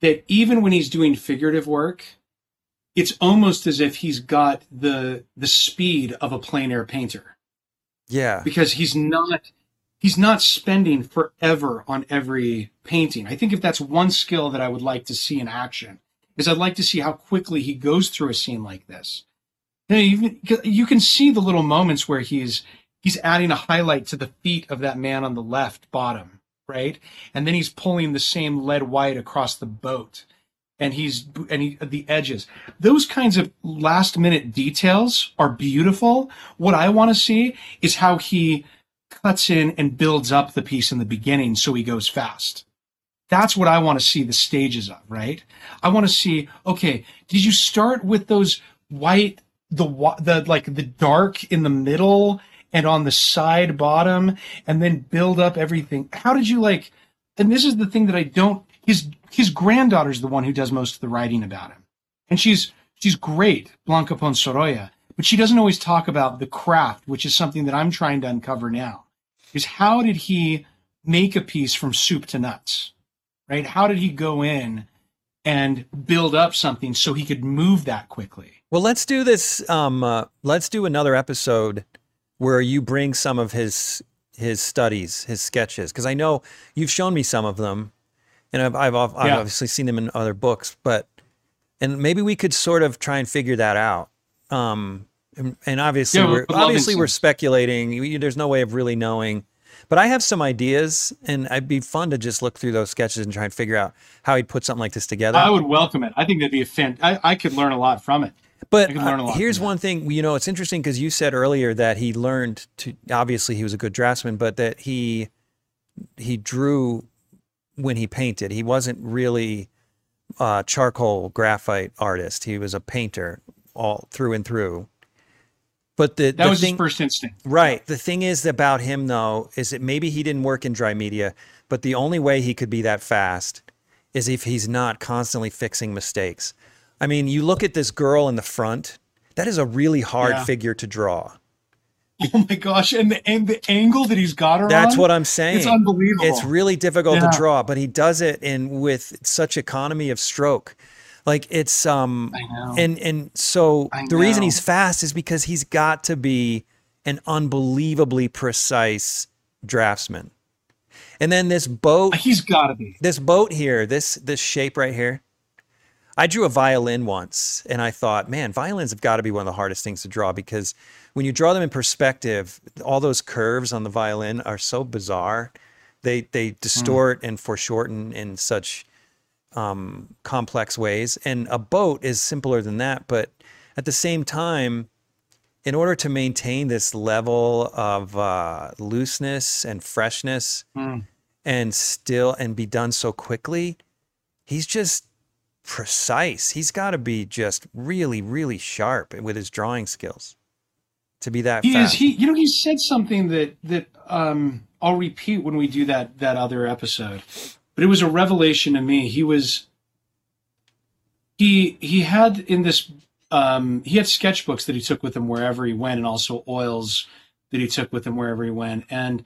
that even when he's doing figurative work it's almost as if he's got the the speed of a plein air painter yeah. because he's not he's not spending forever on every painting. I think if that's one skill that I would like to see in action, is I'd like to see how quickly he goes through a scene like this. You, you can see the little moments where he's he's adding a highlight to the feet of that man on the left bottom, right? And then he's pulling the same lead white across the boat and he's and he, the edges. Those kinds of last minute details are beautiful. What I want to see is how he cuts in and builds up the piece in the beginning so he goes fast. That's what I want to see the stages of, right? I want to see, okay, did you start with those white, the, the, like the dark in the middle and on the side bottom and then build up everything? How did you like, and this is the thing that I don't, his, his granddaughter's the one who does most of the writing about him. And she's, she's great, Blanca Pons-Sorolla, but she doesn't always talk about the craft, which is something that I'm trying to uncover now. Is how did he make a piece from soup to nuts? right? How did he go in and build up something so he could move that quickly? Well, let's do this. Um, uh, let's do another episode where you bring some of his his studies, his sketches, because I know you've shown me some of them, and I've I've, I've yeah. obviously seen them in other books, but and maybe we could sort of try and figure that out. Um, and, and obviously, yeah, we're obviously we're speculating. There's no way of really knowing but I have some ideas, and it'd be fun to just look through those sketches and try and figure out how he'd put something like this together. I would welcome it. I think that'd be a fan. I, I could learn a lot from it. But uh, here's one thing, you know, it's interesting because you said earlier that he learned to. Obviously, he was a good draftsman, but that he he drew when he painted. He wasn't really a charcoal graphite artist. He was a painter all through and through. But the that the was thing, his first instinct, right? The thing is about him though is that maybe he didn't work in dry media, but the only way he could be that fast is if he's not constantly fixing mistakes. I mean, you look at this girl in the front. That is a really hard yeah. figure to draw. [laughs] Oh my gosh! And the and the angle that he's got her That's on, what I'm saying. It's unbelievable. It's really difficult yeah. to draw, but he does it in with such economy of stroke. Like it's um and and so the reason he's fast is because he's got to be an unbelievably precise draftsman. And then this boat He's got to be. This boat here, this this shape right here. I drew a violin once and I thought, man, violins have got to be one of the hardest things to draw because when you draw them in perspective, all those curves on the violin are so bizarre. They they hmm. distort mm. and foreshorten in such um, complex ways. And a boat is simpler than that. But at the same time, in order to maintain this level of uh, looseness and freshness mm. and still and be done so quickly, he's just precise. He's got to be just really, really sharp with his drawing skills to be that he fast. Is, he, you know, he said something that that um, I'll repeat when we do that that other episode but it was a revelation to me. He was he he had in this um, he had sketchbooks that he took with him wherever he went, and also oils that he took with him wherever he went. And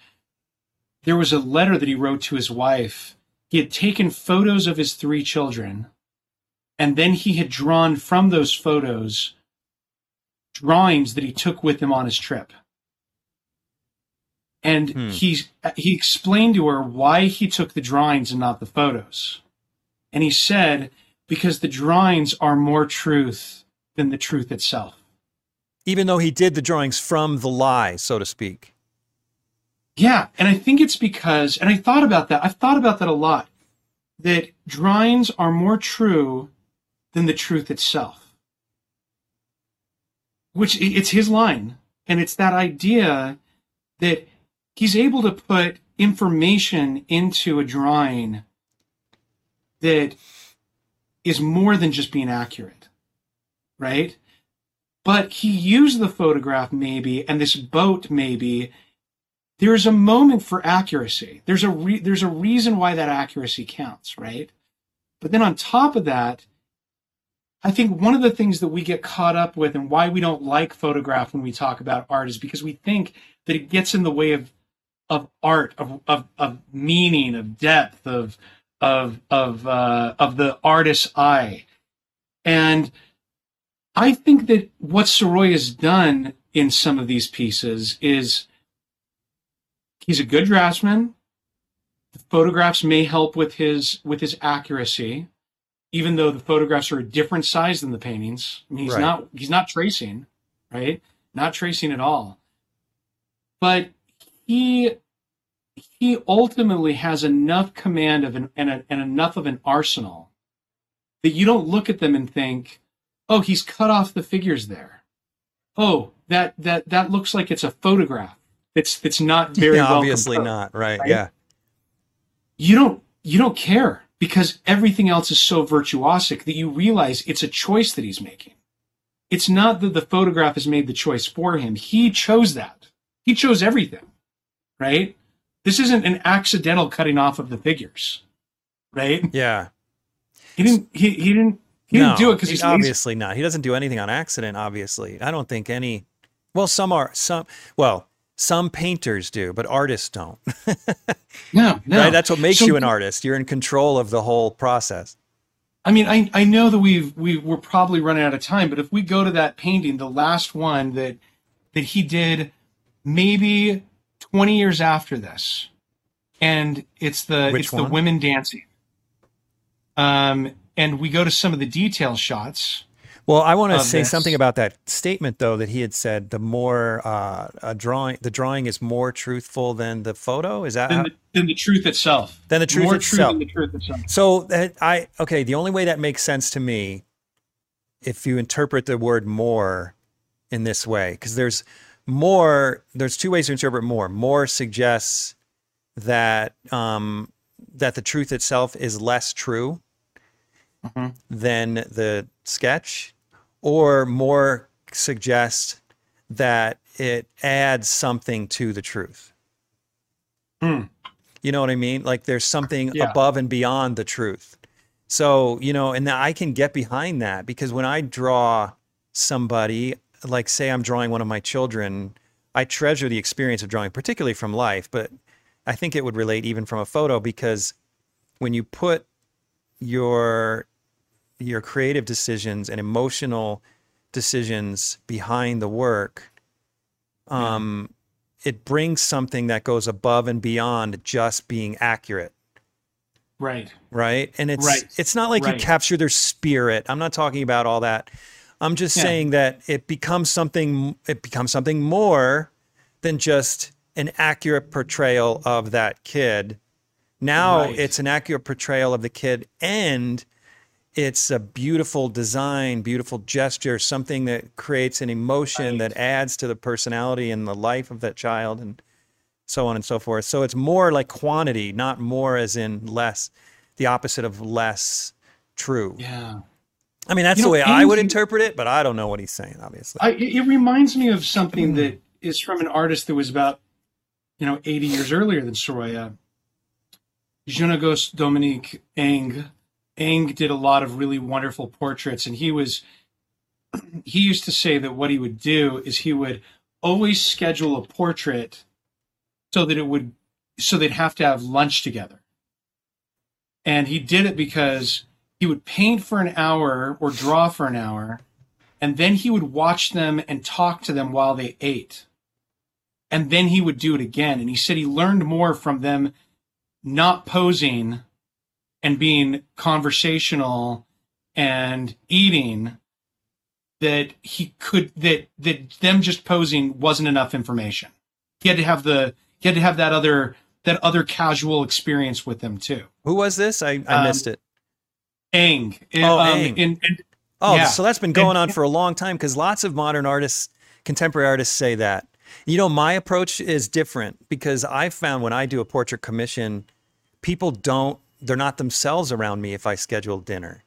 there was a letter that he wrote to his wife. He had taken photos of his three children, and then he had drawn from those photos drawings that he took with him on his trip. And hmm. he he explained to her why he took the drawings and not the photos. And he said because the drawings are more truth than the truth itself. Even though he did the drawings from the lie so to speak. Yeah and i think it's because and i thought about that i've thought about that a lot that drawings are more true than the truth itself which it's his line and it's that idea that he's able to put information into a drawing that is more than just being accurate, right? But he used the photograph maybe, and this boat maybe. There's a moment for accuracy. There's a re- there's a reason why that accuracy counts, right? But then on top of that, I think one of the things that we get caught up with and why we don't like photograph when we talk about art is because we think that it gets in the way of of art, of of, of meaning, of depth, of of of uh, of the artist's eye, and I think that what Sorolla has done in some of these pieces is he's a good draftsman. The photographs may help with his with his accuracy. Even though the photographs are a different size than the paintings. I mean, he's Right. not he's not tracing, right? Not tracing at all. But he he ultimately has enough command of an and, a, and enough of an arsenal that you don't look at them and think, "Oh, he's cut off the figures there." Oh, that that that looks like it's a photograph. It's it's not very yeah, well obviously not. Right. right? Yeah. you don't you don't care because everything else is so virtuosic that you realize it's a choice that he's making. It's not that the photograph has made the choice for him. He chose that. He chose everything. Right? This isn't an accidental cutting off of the figures. Right? Yeah. He didn't he, he didn't he didn't do it because he- he's lazy. obviously not. He doesn't do anything on accident. Obviously, I don't think any. Well, some are some. Well, some painters do, but artists don't. [laughs] No, no. Right? That's what makes So- you an artist. You're in control of the whole process. I mean, I, I know that we've we we're probably running out of time, but if we go to that painting, the last one that that he did maybe 20 years after this, and it's the Which it's the women dancing. Um, and we go to some of the detail shots. Well, I want to say this. something about that statement, though, that he had said. The more uh, a drawing, the drawing is more truthful than the photo. Is that Than how, the, than the truth itself. Than the truth More itself. true than the truth itself. So that I okay, the only way that makes sense to me if you interpret the word more in this way because there's more there's two ways to interpret more. More suggests that um that the truth itself is less true Mhm. than the sketch or more suggests that it adds something to the truth. Hmm. You know what I mean? Like there's something Yeah. above and beyond the truth. So, you know, and I can get behind that because when I draw somebody, like say I'm drawing one of my children, I treasure the experience of drawing, particularly from life, but I think it would relate even from a photo because when you put your your creative decisions and emotional decisions behind the work, um, it brings something that goes above and beyond just being accurate Right. right and it's Right. it's not like Right. you capture their spirit i'm not talking about all that i'm just Yeah. saying that it becomes something it becomes something more than just an accurate portrayal of that kid now Right. it's an accurate portrayal of the kid and it's a beautiful design beautiful gesture something that creates an emotion that adds to the personality and the life of that child and so on and so forth. So it's more like quantity, not more as in less, the opposite of less true. Yeah. I mean, that's You the know, way I would interpret it, but I don't know what he's saying, obviously. I, it reminds me of something that is from an artist that was about, you know, 80 years earlier than Sorolla. Jean-Auguste Dominique Ingres. Ingres did a lot of really wonderful portraits, and he was, [clears throat] he used to say that what he would do is he would always schedule a portrait so that it would, so they'd have to have lunch together. And he did it because he would paint for an hour or draw for an hour and then he would watch them and talk to them while they ate. And then he would do it again. And he said he learned more from them not posing and being conversational and eating that he could that that them just posing wasn't enough information. He had to have the he had to have that other that other casual experience with them too. Who was this? I, I Um, missed it. Ingres. Oh, um, Ingres. in- in- Oh, yeah. so that's been going on for a long time because lots of modern artists, contemporary artists say that. You know, my approach is different because I found when I do a portrait commission, people don't, they're not themselves around me if I schedule dinner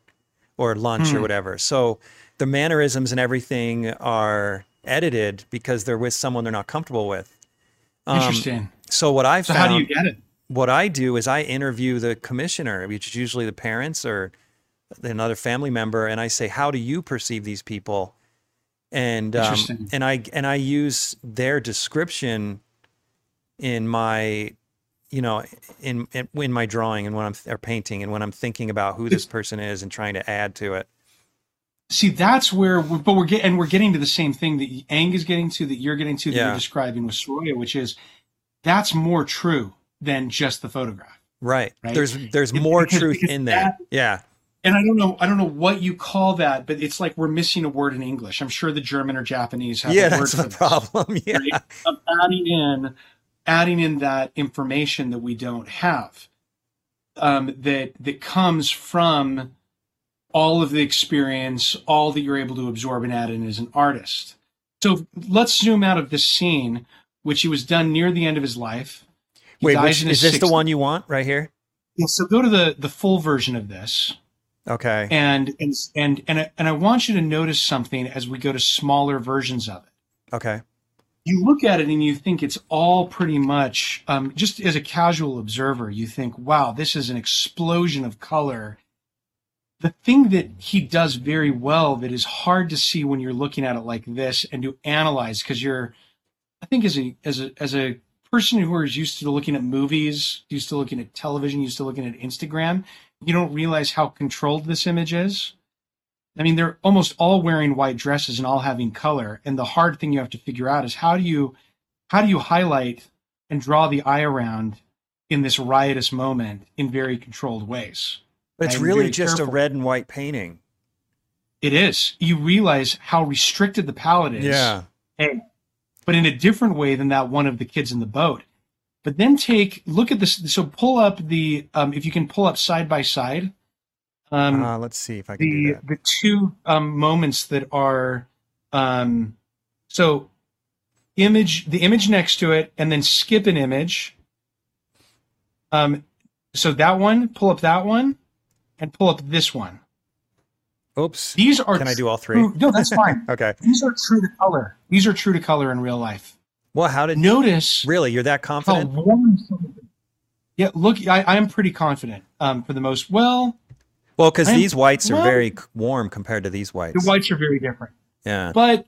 or lunch Hmm. or whatever. So the mannerisms and everything are edited because they're with someone they're not comfortable with. Um, Interesting. So what I So found, how do you get it? what I do is I interview the commissioner, which is usually the parents or another family member, and I say, "How do you perceive these people?" And um, and I and I use their description in my, you know, in in, in my drawing and when I'm or painting and when I'm thinking about who this person is and trying to add to it. See, that's where, we're, but we're getting, and we're getting to the same thing that Ingres is getting to, that you're getting to, that Yeah. you're describing with Sorolla, which is that's more true than just the photograph. Right. Right. There's there's It- more because- truth because in there. that- yeah. and I don't know, I don't know what you call that, but it's like we're missing a word in English. I'm sure the German or Japanese have yeah, a word that's for the this, problem. [laughs] Yeah. right? Of adding in, adding in that information that we don't have, um, that that comes from all of the experience, all that you're able to absorb and add in as an artist. So let's zoom out of this scene, which he was done near the end of his life. He Wait, which, is his this the one you want right here? Yeah, so go to the the full version of this. Okay. and and and and I, and I want you to notice something as we go to smaller versions of it. Okay. You look at it and you think it's all pretty much um, just as a casual observer. You think, "Wow, this is an explosion of color." The thing that he does very well that is hard to see when you're looking at it like this and to analyze because you're, I think, as a as a as a person who is used to looking at movies, used to looking at television, used to looking at Instagram, you don't realize how controlled this image is. I mean, they're almost all wearing white dresses and all having color. And the hard thing you have to figure out is how do you how do you highlight and draw the eye around in this riotous moment in very controlled ways? But it's really just careful. a red and white painting. It is. You realize how restricted the palette is. Yeah. Hey, but in a different way than that one of the kids in the boat. But then take look at this. So pull up the um, if you can pull up side by side. Um, uh, let's see if I can do the that. the two um, moments that are um, so image the image next to it and then skip an image um so that one pull up that one and pull up this one Oops. these are Can I do all three? true, no that's fine [laughs] Okay. these are true to color these are true to color in real life Well, how did notice really? You're that confident? warm some of the- yeah look I, i'm pretty confident um for the most well Well, because these whites are well- very warm compared to these whites. the whites are very different Yeah. but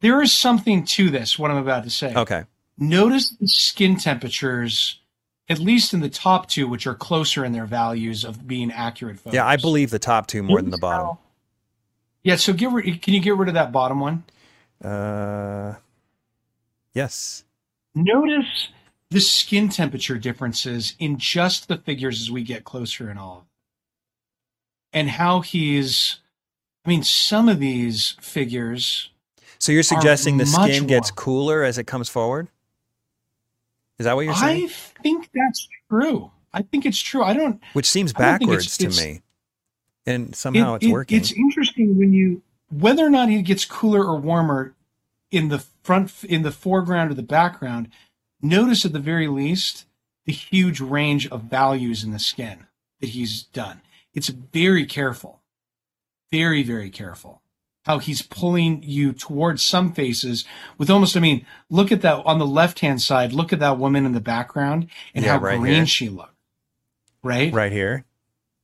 there is something to this what i'm about to say Okay. notice the skin temperatures at least in the top two which are closer in their values of being accurate photos. Yeah, I believe the top two more than the bottom. how- yeah so get rid can you get rid of that bottom one Uh, yes. notice the skin temperature differences in just the figures as we get closer and all and how he's i mean some of these figures So you're suggesting the skin gets cooler as it comes forward? Is that what you're saying? i think that's true i think it's true i don't Which seems I don't think backwards it's- to it's- me. And somehow It- it's it- working. It's interesting when you whether or not he gets cooler or warmer in the front, in the foreground or the background. Notice at the very least the huge range of values in the skin that he's done. It's very careful, very very careful. How he's pulling you towards some faces with almost. I mean, look at that on the left hand side. Look at that woman in the background and Yeah, how right green here. she looked. Right. right here.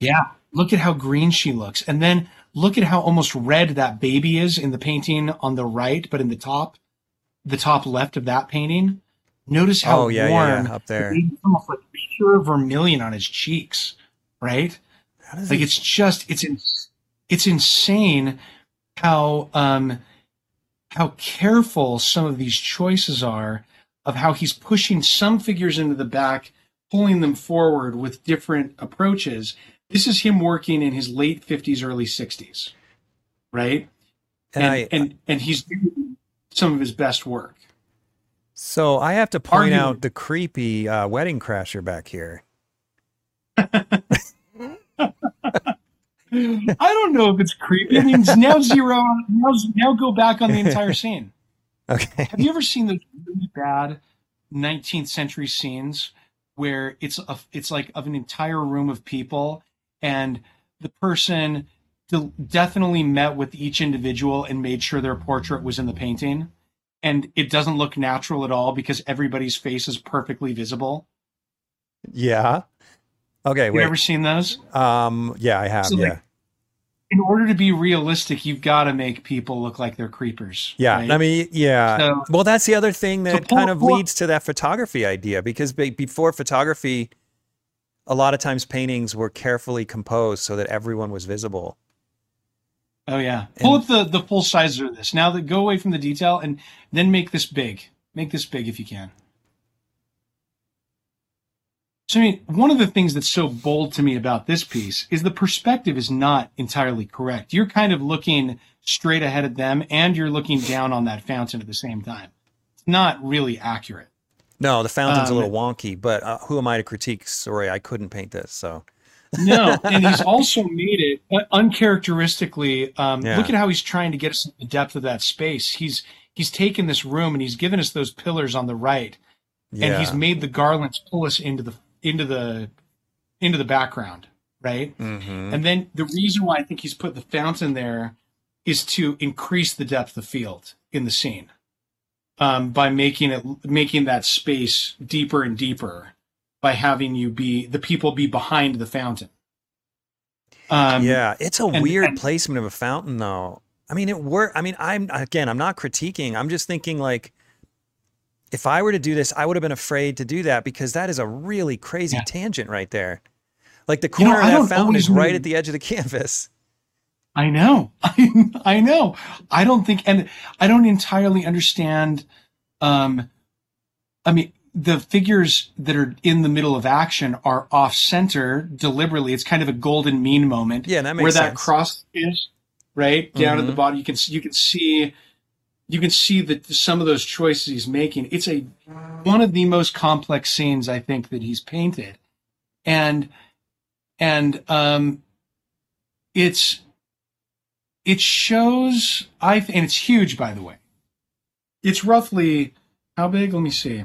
Yeah. Look at how green she looks. And then look at how almost red that baby is in the painting on the right, but in the top, the top left of that painting. Notice how Oh, yeah, warm yeah, up the there. baby's almost like pure vermilion on his cheeks, right? How does Like it- it's just it's in, it's insane how um how careful some of these choices are of how he's pushing some figures into the back, pulling them forward with different approaches. This is him working in his late 50s, early 60s, right? and, And I, and, and he's doing some of his best work. so I have to point Arguably. out the creepy uh, wedding crasher back here. I don't know if it's creepy. I mean, now [laughs] zero. Now, now go back on the entire [laughs] scene. Okay. Have you ever seen those really bad 19th century scenes where it's a, it's like of an entire room of people and the person de- definitely met with each individual and made sure their portrait was in the painting and it doesn't look natural at all because everybody's face is perfectly visible. Yeah. Okay. Have you Wait. ever seen those? Um. Yeah, I have. So, like, yeah. In order to be realistic, you've got to make people look like they're creepers. Yeah. right? I mean, yeah. So- well, that's the other thing So that pull- kind of pull- leads to that photography idea because be- before photography, a lot of times paintings were carefully composed so that everyone was visible. Oh yeah. Pull up the the full size of this. Now that go away from the detail and then make this big. Make this big if you can. So I mean, one of the things that's so bold to me about this piece is the perspective is not entirely correct. You're kind of looking straight ahead at them and you're looking down on that fountain at the same time. It's not really accurate. No, the fountain's um, a little wonky, but uh, who am I to critique? Sorry, I couldn't paint this, so. no, [laughs] and he's also made it uh, uncharacteristically. Um, yeah. Look at how he's trying to get us the depth of that space. He's he's taken this room and he's given us those pillars on the right, yeah. and he's made the garlands pull us into the into the into the background, right? Mm-hmm. And then the reason why I think he's put the fountain there is to increase the depth of field in the scene um, by making it making that space deeper and deeper by having you be the people be behind the fountain. Um, yeah, it's a and, weird and, placement of a fountain, though. I mean, it work. I mean, I'm again, I'm not critiquing. I'm just thinking like, if I were to do this, I would have been afraid to do that because that is a really crazy yeah. tangent right there. Like the corner you know, of that fountain is right at the edge of the [laughs] canvas. I know. [laughs] I, I know. I don't think, and I don't entirely understand. Um, I mean, the figures that are in the middle of action are off center deliberately. It's kind of a golden mean moment. Yeah, that makes where sense. that cross is right down mm-hmm. at the mm-hmm. bottom. You can you can see you can see that some of those choices he's making. It's a one of the most complex scenes I think that he's painted, and and um, it's it shows I and it's huge by the way. It's roughly how big? Let me see.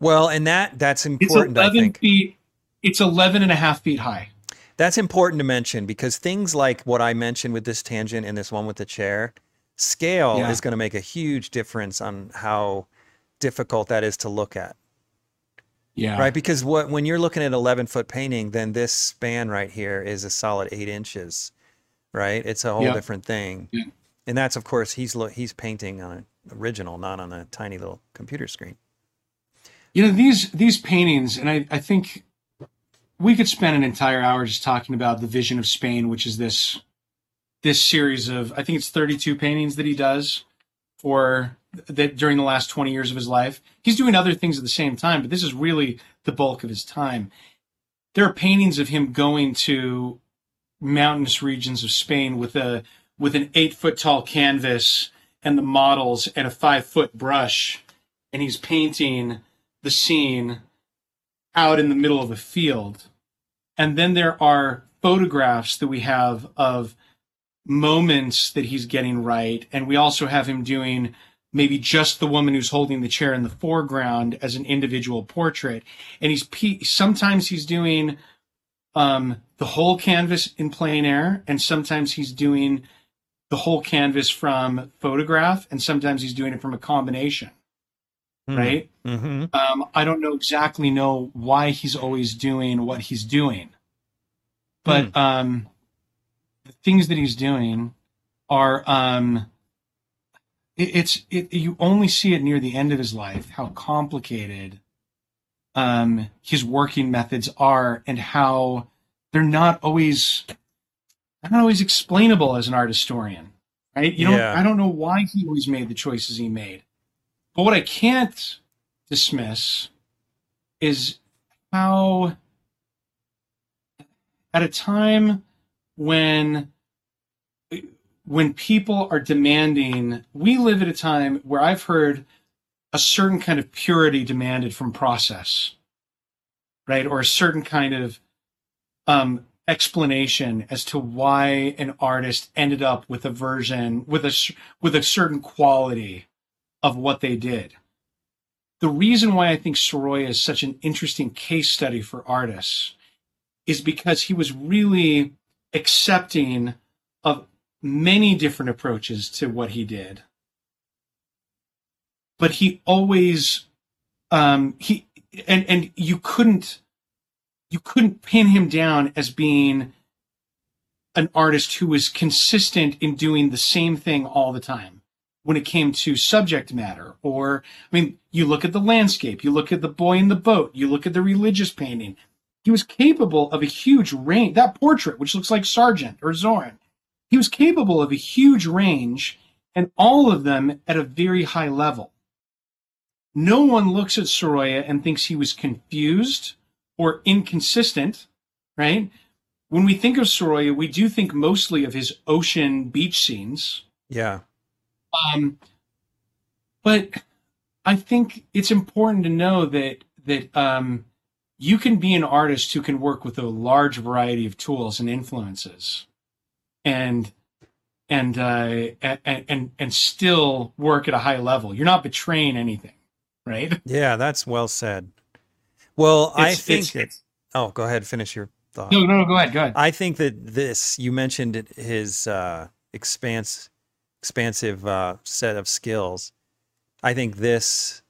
Well, and that that's important. It's 11 feet. It's 11 and a half feet high. That's important to mention because things like what I mentioned with this tangent and this one with the chair, scale yeah. is going to make a huge difference on how difficult that is to look at. Yeah. Right. Because what when you're looking at 11 foot painting, then this span right here is a solid eight inches. Right. It's a whole yeah. different thing. Yeah. And that's of course he's he's painting on an original, not on a tiny little computer screen. You know these these paintings, and I, I think we could spend an entire hour just talking about the vision of Spain, which is this this series of I think it's 32 paintings that he does for that during the last 20 years of his life. He's doing other things at the same time, but this is really the bulk of his time. There are paintings of him going to mountainous regions of Spain with a with an eight foot tall canvas and the models and a five foot brush, and he's painting the scene out in the middle of a field. And then there are photographs that we have of moments that he's getting right. And we also have him doing maybe just the woman who's holding the chair in the foreground as an individual portrait. And he's sometimes he's doing um, the whole canvas in plein air, and sometimes he's doing the whole canvas from photograph, and sometimes he's doing it from a combination mm. right? Mm-hmm. Um, I don't know exactly know why he's always doing what he's doing, but mm. um, the things that he's doing are um, it, it's it, you only see it near the end of his life how complicated um, his working methods are and how they're not always not always explainable as an art historian right you yeah. i don't know why he always made the choices he made but what I can't dismiss is how, at a time when when people are demanding, we live at a time where I've heard a certain kind of purity demanded from process, right? Or a certain kind of um, explanation as to why an artist ended up with a version with a with a certain quality of what they did. The reason why I think Sorolla is such an interesting case study for artists is because he was really accepting of many different approaches to what he did. But he always um he and and you couldn't you couldn't pin him down as being an artist who was consistent in doing the same thing all the time when it came to subject matter. Or, I mean, you look at the landscape, you look at the boy in the boat, you look at the religious painting. He was capable of a huge range. That portrait, which looks like Sargent or Zorn, he was capable of a huge range and all of them at a very high level. No one looks at Sorolla and thinks he was confused or inconsistent, right? When we think of Sorolla, we do think mostly of his ocean beach scenes. Yeah. Um, but I think it's important to know that that um, you can be an artist who can work with a large variety of tools and influences, and and uh, and and and still work at a high level. You're not betraying anything, right? [laughs] Yeah, that's well said. Well, I think it's- it's. Oh, go ahead. Finish your thought. No, no, no. Go ahead. Go ahead. I think that this you mentioned his uh, expanse, expansive uh, set of skills. I think this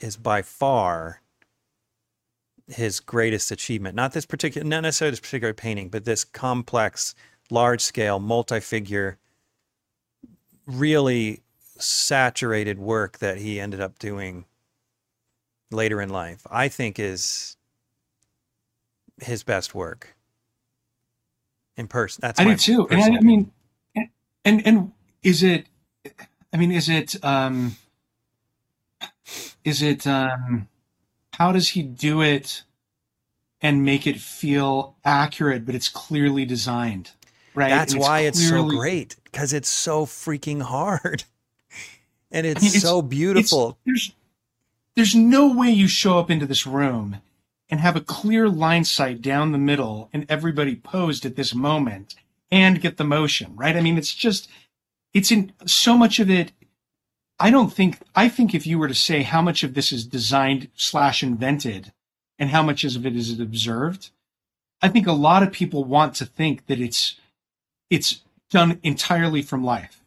is by far his greatest achievement. Not this particular, not necessarily this particular painting, but this complex, large scale, multi figure, really saturated work that he ended up doing later in life. I think is his best work in person. That's I do too. And I, I mean, and and is it? I mean, is it? um Is it? um How does he do it and make it feel accurate, but it's clearly designed, right? That's And why it's so great because it's so freaking hard, [laughs] and it's, mean, it's- so it's- beautiful. there's there's no way you show up into this room and have a clear line sight down the middle and everybody posed at this moment and get the motion, right? I mean, it's just it's in so much of it. I don't think I think if you were to say how much of this is designed slash invented and how much of it is observed, I think a lot of people want to think that it's it's done entirely from life.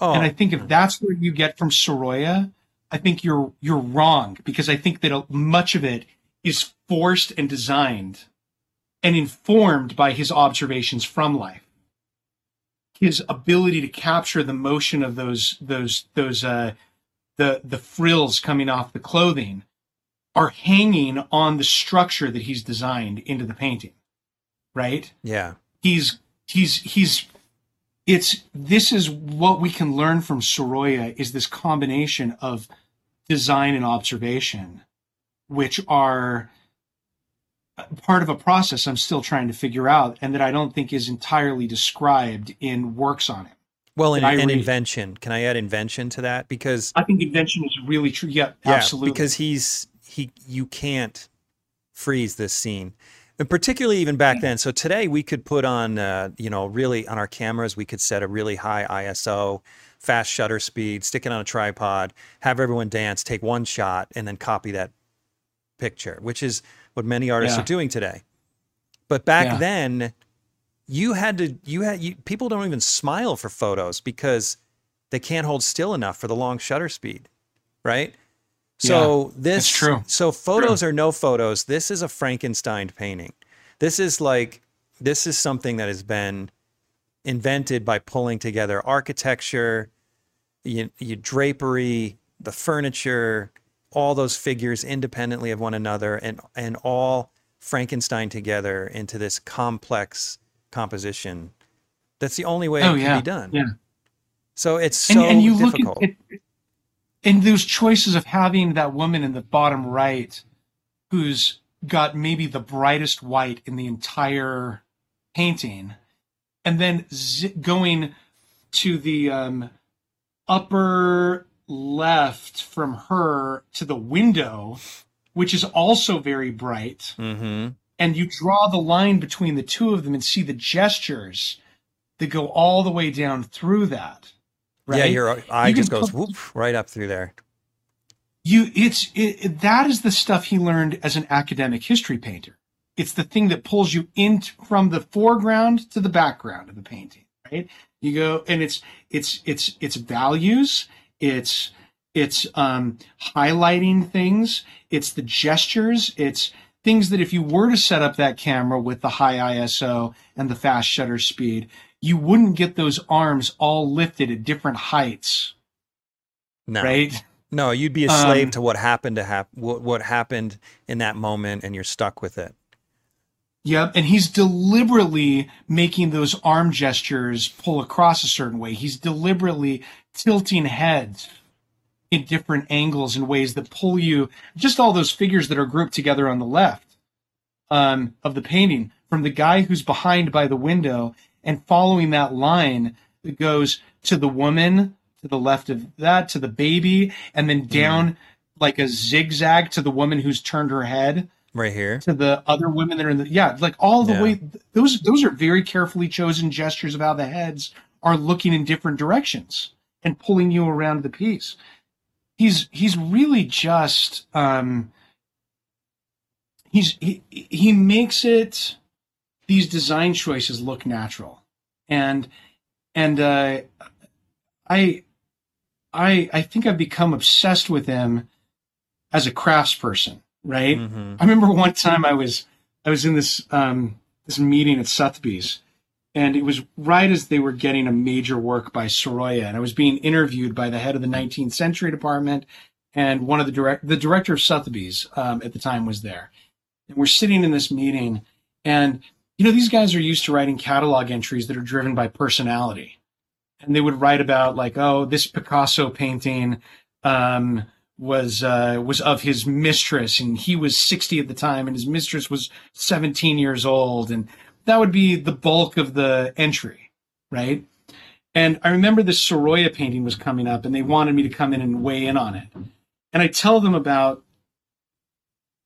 oh, And I think if that's where you get from Sorolla, I think you're you're wrong because I think that a- much of it is forced and designed and informed by his observations from life. His ability to capture the motion of those those those uh the the frills coming off the clothing are hanging on the structure that he's designed into the painting. Right? yeah, he's he's he's it's this is what we can learn from Sorolla is this combination of design and observation, which are part of a process I'm still trying to figure out, and that I don't think is entirely described in works on it. well, and, and invention. Can I add invention to that? Because I think invention is really true. Yeah, yeah, absolutely. because he's he. You can't freeze this scene, and particularly even back then. So today we could put on, uh, you know, really on our cameras, we could set a really high ISO, fast shutter speed, stick it on a tripod, have everyone dance, take one shot, and then copy that picture, which is what many artists Yeah. are doing today. But back Yeah. then, you had to you had you, people don't even smile for photos because they can't hold still enough for the long shutter speed, right? So this true. So photos or no photos, this is a Frankenstein painting. This is like this is something that has been invented by pulling together architecture, you, you drapery, the furniture, all those figures independently of one another, and and all Frankenstein together into this complex composition. That's the only way oh it can yeah, be done. yeah. So it's so and you difficult. look at and those choices of having that woman in the bottom right who's got maybe the brightest white in the entire painting and then zi- going to the um, upper left from her to the window which is also very bright mm-hmm. and you draw the line between the two of them and see the gestures that go all the way down through that right Yeah, your eye You just goes put- whoop right up through there. you it's it, it- that is the stuff he learned as an academic history painter it's the thing that pulls you in from the foreground to the background of the painting right you go and it's it's it's it's values it's it's um highlighting things. It's the gestures. It's things that if you were to set up that camera with the high iso and the fast shutter speed you wouldn't get those arms all lifted at different heights. No, right? No, you'd be a slave Um, to what happened to hap- what, what happened in that moment, and you're stuck with it. Yep, and he's deliberately making those arm gestures pull across a certain way. He's deliberately tilting heads in different angles and ways that pull you just all those figures that are grouped together on the left. um, of the painting from the guy who's behind by the window and following that line that goes to the woman to the left of that to the baby and then down mm. like a zigzag to the woman who's turned her head right here to the other women that are in the yeah like all the yeah. way those those are very carefully chosen gestures of how the heads are looking in different directions and pulling you around the piece he's he's really just um he's he, he makes it these design choices look natural and and uh i i i think i've become obsessed with him as a craftsperson right? Mm-hmm. I remember one time I was I was in this um, this meeting at Sotheby's, and it was right as they were getting a major work by Sorolla, and I was being interviewed by the head of the 19th Century Department, and one of the direct the director of Sotheby's um, at the time was there, and we're sitting in this meeting, and you know these guys are used to writing catalog entries that are driven by personality, and they would write about like oh this Picasso painting. Um, was uh, was of his mistress, and he was sixty at the time, and his mistress was seventeen years old, and that would be the bulk of the entry, right? And I remember the Sorolla painting was coming up, and they wanted me to come in and weigh in on it, and I tell them about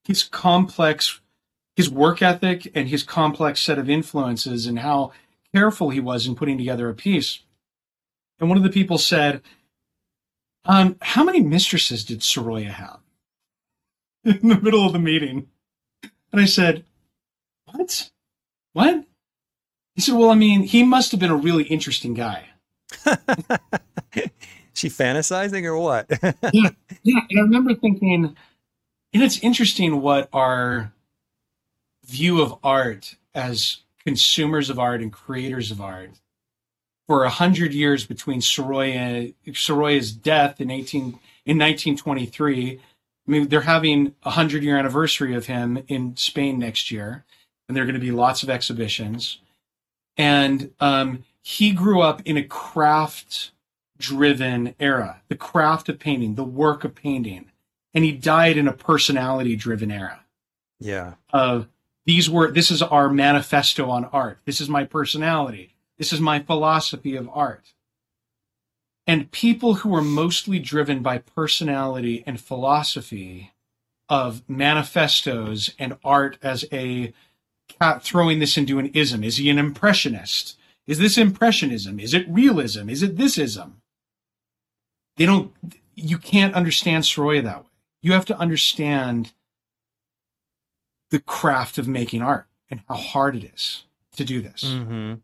his complex, his work ethic, and his complex set of influences, and how careful he was in putting together a piece. And one of the people said, um, how many mistresses did Sorolla have? [laughs] In the middle of the meeting. And I said, What? What? He said, Well, I mean, he must have been a really interesting guy. [laughs] she fantasizing or what? [laughs] yeah. Yeah. And I remember thinking, and it's interesting what our view of art as consumers of art and creators of art for a hundred years between Sorolla, Sorolla's death in 18 in 1923. I mean, they're having a hundred year anniversary of him in Spain next year, and there are going to be lots of exhibitions. And um, he grew up in a craft driven era, the craft of painting, the work of painting, and he died in a personality driven era. Yeah. Of uh, these were this is our manifesto on art. This is my personality. This is my philosophy of art. And people who are mostly driven by personality and philosophy of manifestos and art as a throwing this into an ism. Is he an impressionist? Is this impressionism? Is it realism? Is it thisism? They don't, you can't understand Sorolla that way. You have to understand the craft of making art and how hard it is to do this. Mm-hmm.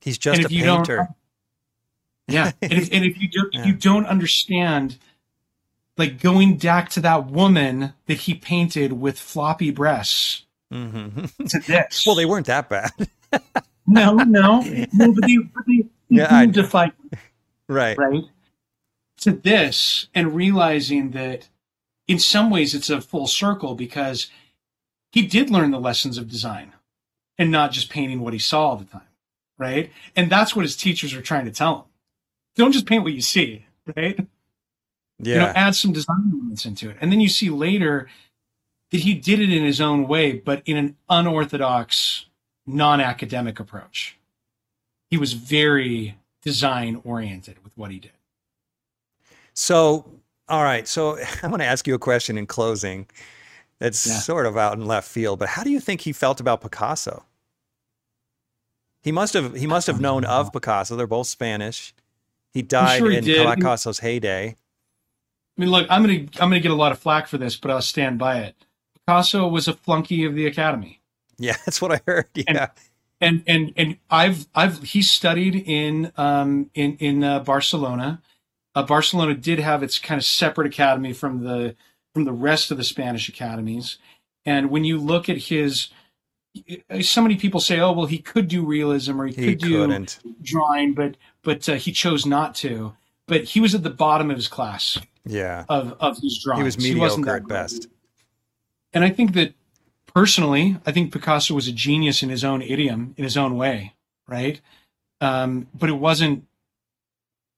He's just a painter. Yeah, [laughs] and if, and if you do, yeah. you don't understand, like going back to that woman that he painted with floppy breasts mm-hmm. to this. Well, they weren't that bad. no, no, no, but they, but they, yeah, I, to fight, right, right, to this, and realizing that in some ways it's a full circle because he did learn the lessons of design and not just painting what he saw all the time right? And that's what his teachers are trying to tell him. Don't just paint what you see, right? Yeah. You know, add some design elements into it. And then you see later that he did it in his own way, but in an unorthodox, non-academic approach. He was very design oriented with what he did. So, all right. So [laughs] I want to ask you a question in closing. that's yeah. sort of out in left field, but how do you think he felt about Picasso? He must have he must have known of Picasso. They're both Spanish. He died sure he in did. Picasso's heyday. I mean, look, I'm gonna I'm gonna get a lot of flack for this, but I'll stand by it. Picasso was a flunky of the academy. Yeah, [laughs] that's what I heard. Yeah. And and and, and I've I've he studied in um in in uh, Barcelona. Uh, Barcelona did have its kind of separate academy from the from the rest of the Spanish academies. And when you look at his so many people say, "Oh, well, he could do realism or he, he could do couldn't. drawing, but but uh, he chose not to." But he was at the bottom of his class. Yeah, of of his drawing, He was mediocre he at best. And I think that personally, I think Picasso was a genius in his own idiom, in his own way, right? Um, but it wasn't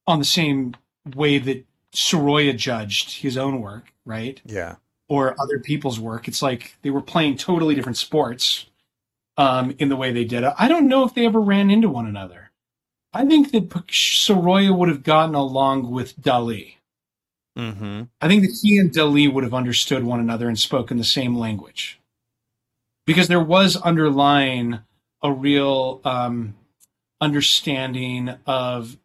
on the same way that Sorolla judged his own work, right? Yeah. or other people's work. It's like they were playing totally different sports um, in the way they did it. I don't know if they ever ran into one another. I think that Sorolla would have gotten along with Dali. Mm-hmm. I think that he and Dali would have understood one another and spoken the same language. Because there was underlying a real um, understanding of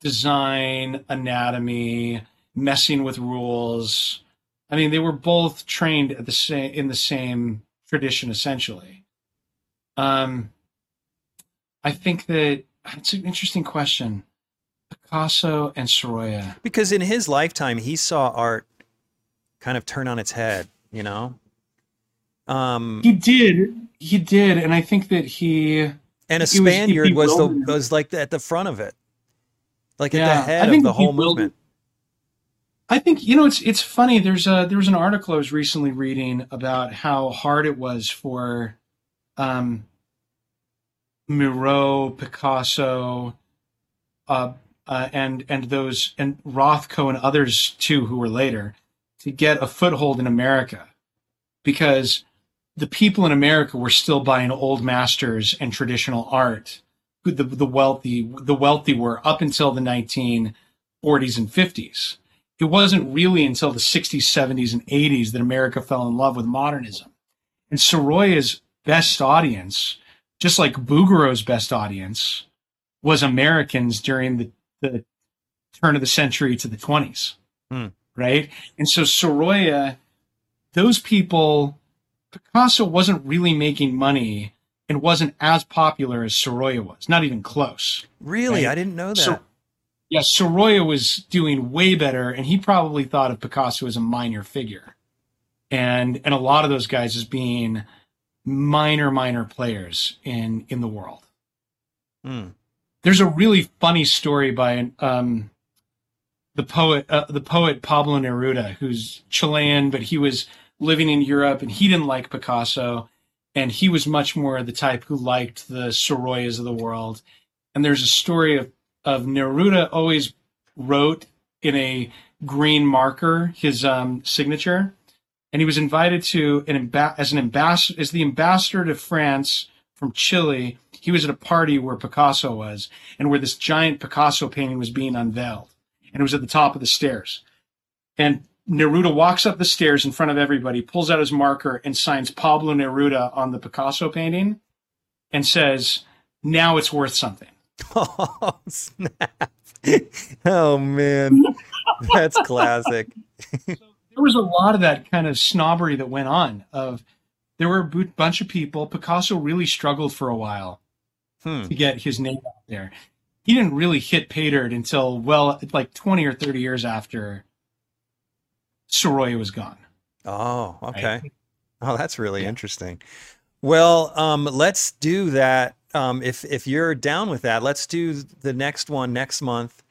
design, anatomy, messing with rules. I mean, they were both trained at the same in the same tradition, essentially. Um, I think that it's an interesting question. Picasso and Sorolla. Because in his lifetime, he saw art kind of turn on its head. You know. Um, he did. He did, and I think that he and a Spaniard was, was the was like at the front of it, like yeah, at the head of the whole movement. I think you know it's it's funny. There's a there was an article I was recently reading about how hard it was for um, Miro, Picasso, uh, uh, and and those and Rothko and others too who were later to get a foothold in America because the people in America were still buying old masters and traditional art. The, the wealthy, the wealthy were up until the 1940s and 50s. It wasn't really until the 60s, 70s, and 80s that America fell in love with modernism. And Sorolla's best audience, just like Bouguereau's best audience, was Americans during the, the turn of the century to the 20s. Hmm. Right. And so Sorolla, those people Picasso wasn't really making money and wasn't as popular as Sorolla was, not even close. Really? Right? I didn't know that. So, yeah, Sorolla was doing way better, and he probably thought of Picasso as a minor figure. And and a lot of those guys as being minor, minor players in in the world. Hmm. There's a really funny story by um, the poet, uh, the poet Pablo Neruda, who's Chilean, but he was living in Europe, and he didn't like Picasso, and he was much more the type who liked the Sorollas of the world. And there's a story of of Neruda always wrote in a green marker his um, signature, and he was invited to an as an ambassador as the ambassador to France from Chile. He was at a party where Picasso was, and where this giant Picasso painting was being unveiled, and it was at the top of the stairs. And Neruda walks up the stairs in front of everybody, pulls out his marker, and signs Pablo Neruda on the Picasso painting and says, Now it's worth something. [laughs] Oh, snap. Oh, man. That's classic. [laughs] so there was a lot of that kind of snobbery that went on. Of There were a bunch of people. Picasso really struggled for a while hmm. to get his name out there. He didn't really hit pay dirt until, well, like 20 or 30 years after Sorolla was gone. Oh, okay. Right? Oh, that's really yeah. interesting. Well, um, let's do that. Um, if if you're down with that, let's do the next one next month,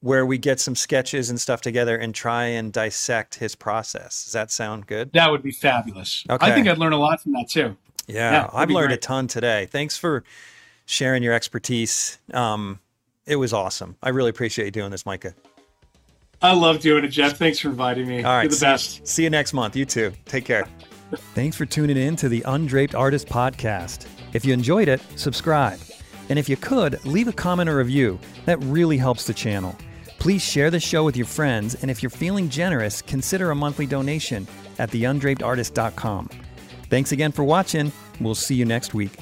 where we get some sketches and stuff together and try and dissect his process. Does that sound good? That would be fabulous. Okay. I think I'd learn a lot from that too. Yeah, yeah I've learned great. a ton today. Thanks for sharing your expertise. Um, it was awesome. I really appreciate you doing this, Micah. I love doing it, Jeff. Thanks for inviting me. All right. You're the best. See you next month. You too. Take care. Thanks for tuning in to the Undraped Artist Podcast. If you enjoyed it, subscribe. And if you could, leave a comment or review. That really helps the channel. Please share the show with your friends, and if you're feeling generous, consider a monthly donation at theundrapedartist.com. Thanks again for watching. We'll see you next week.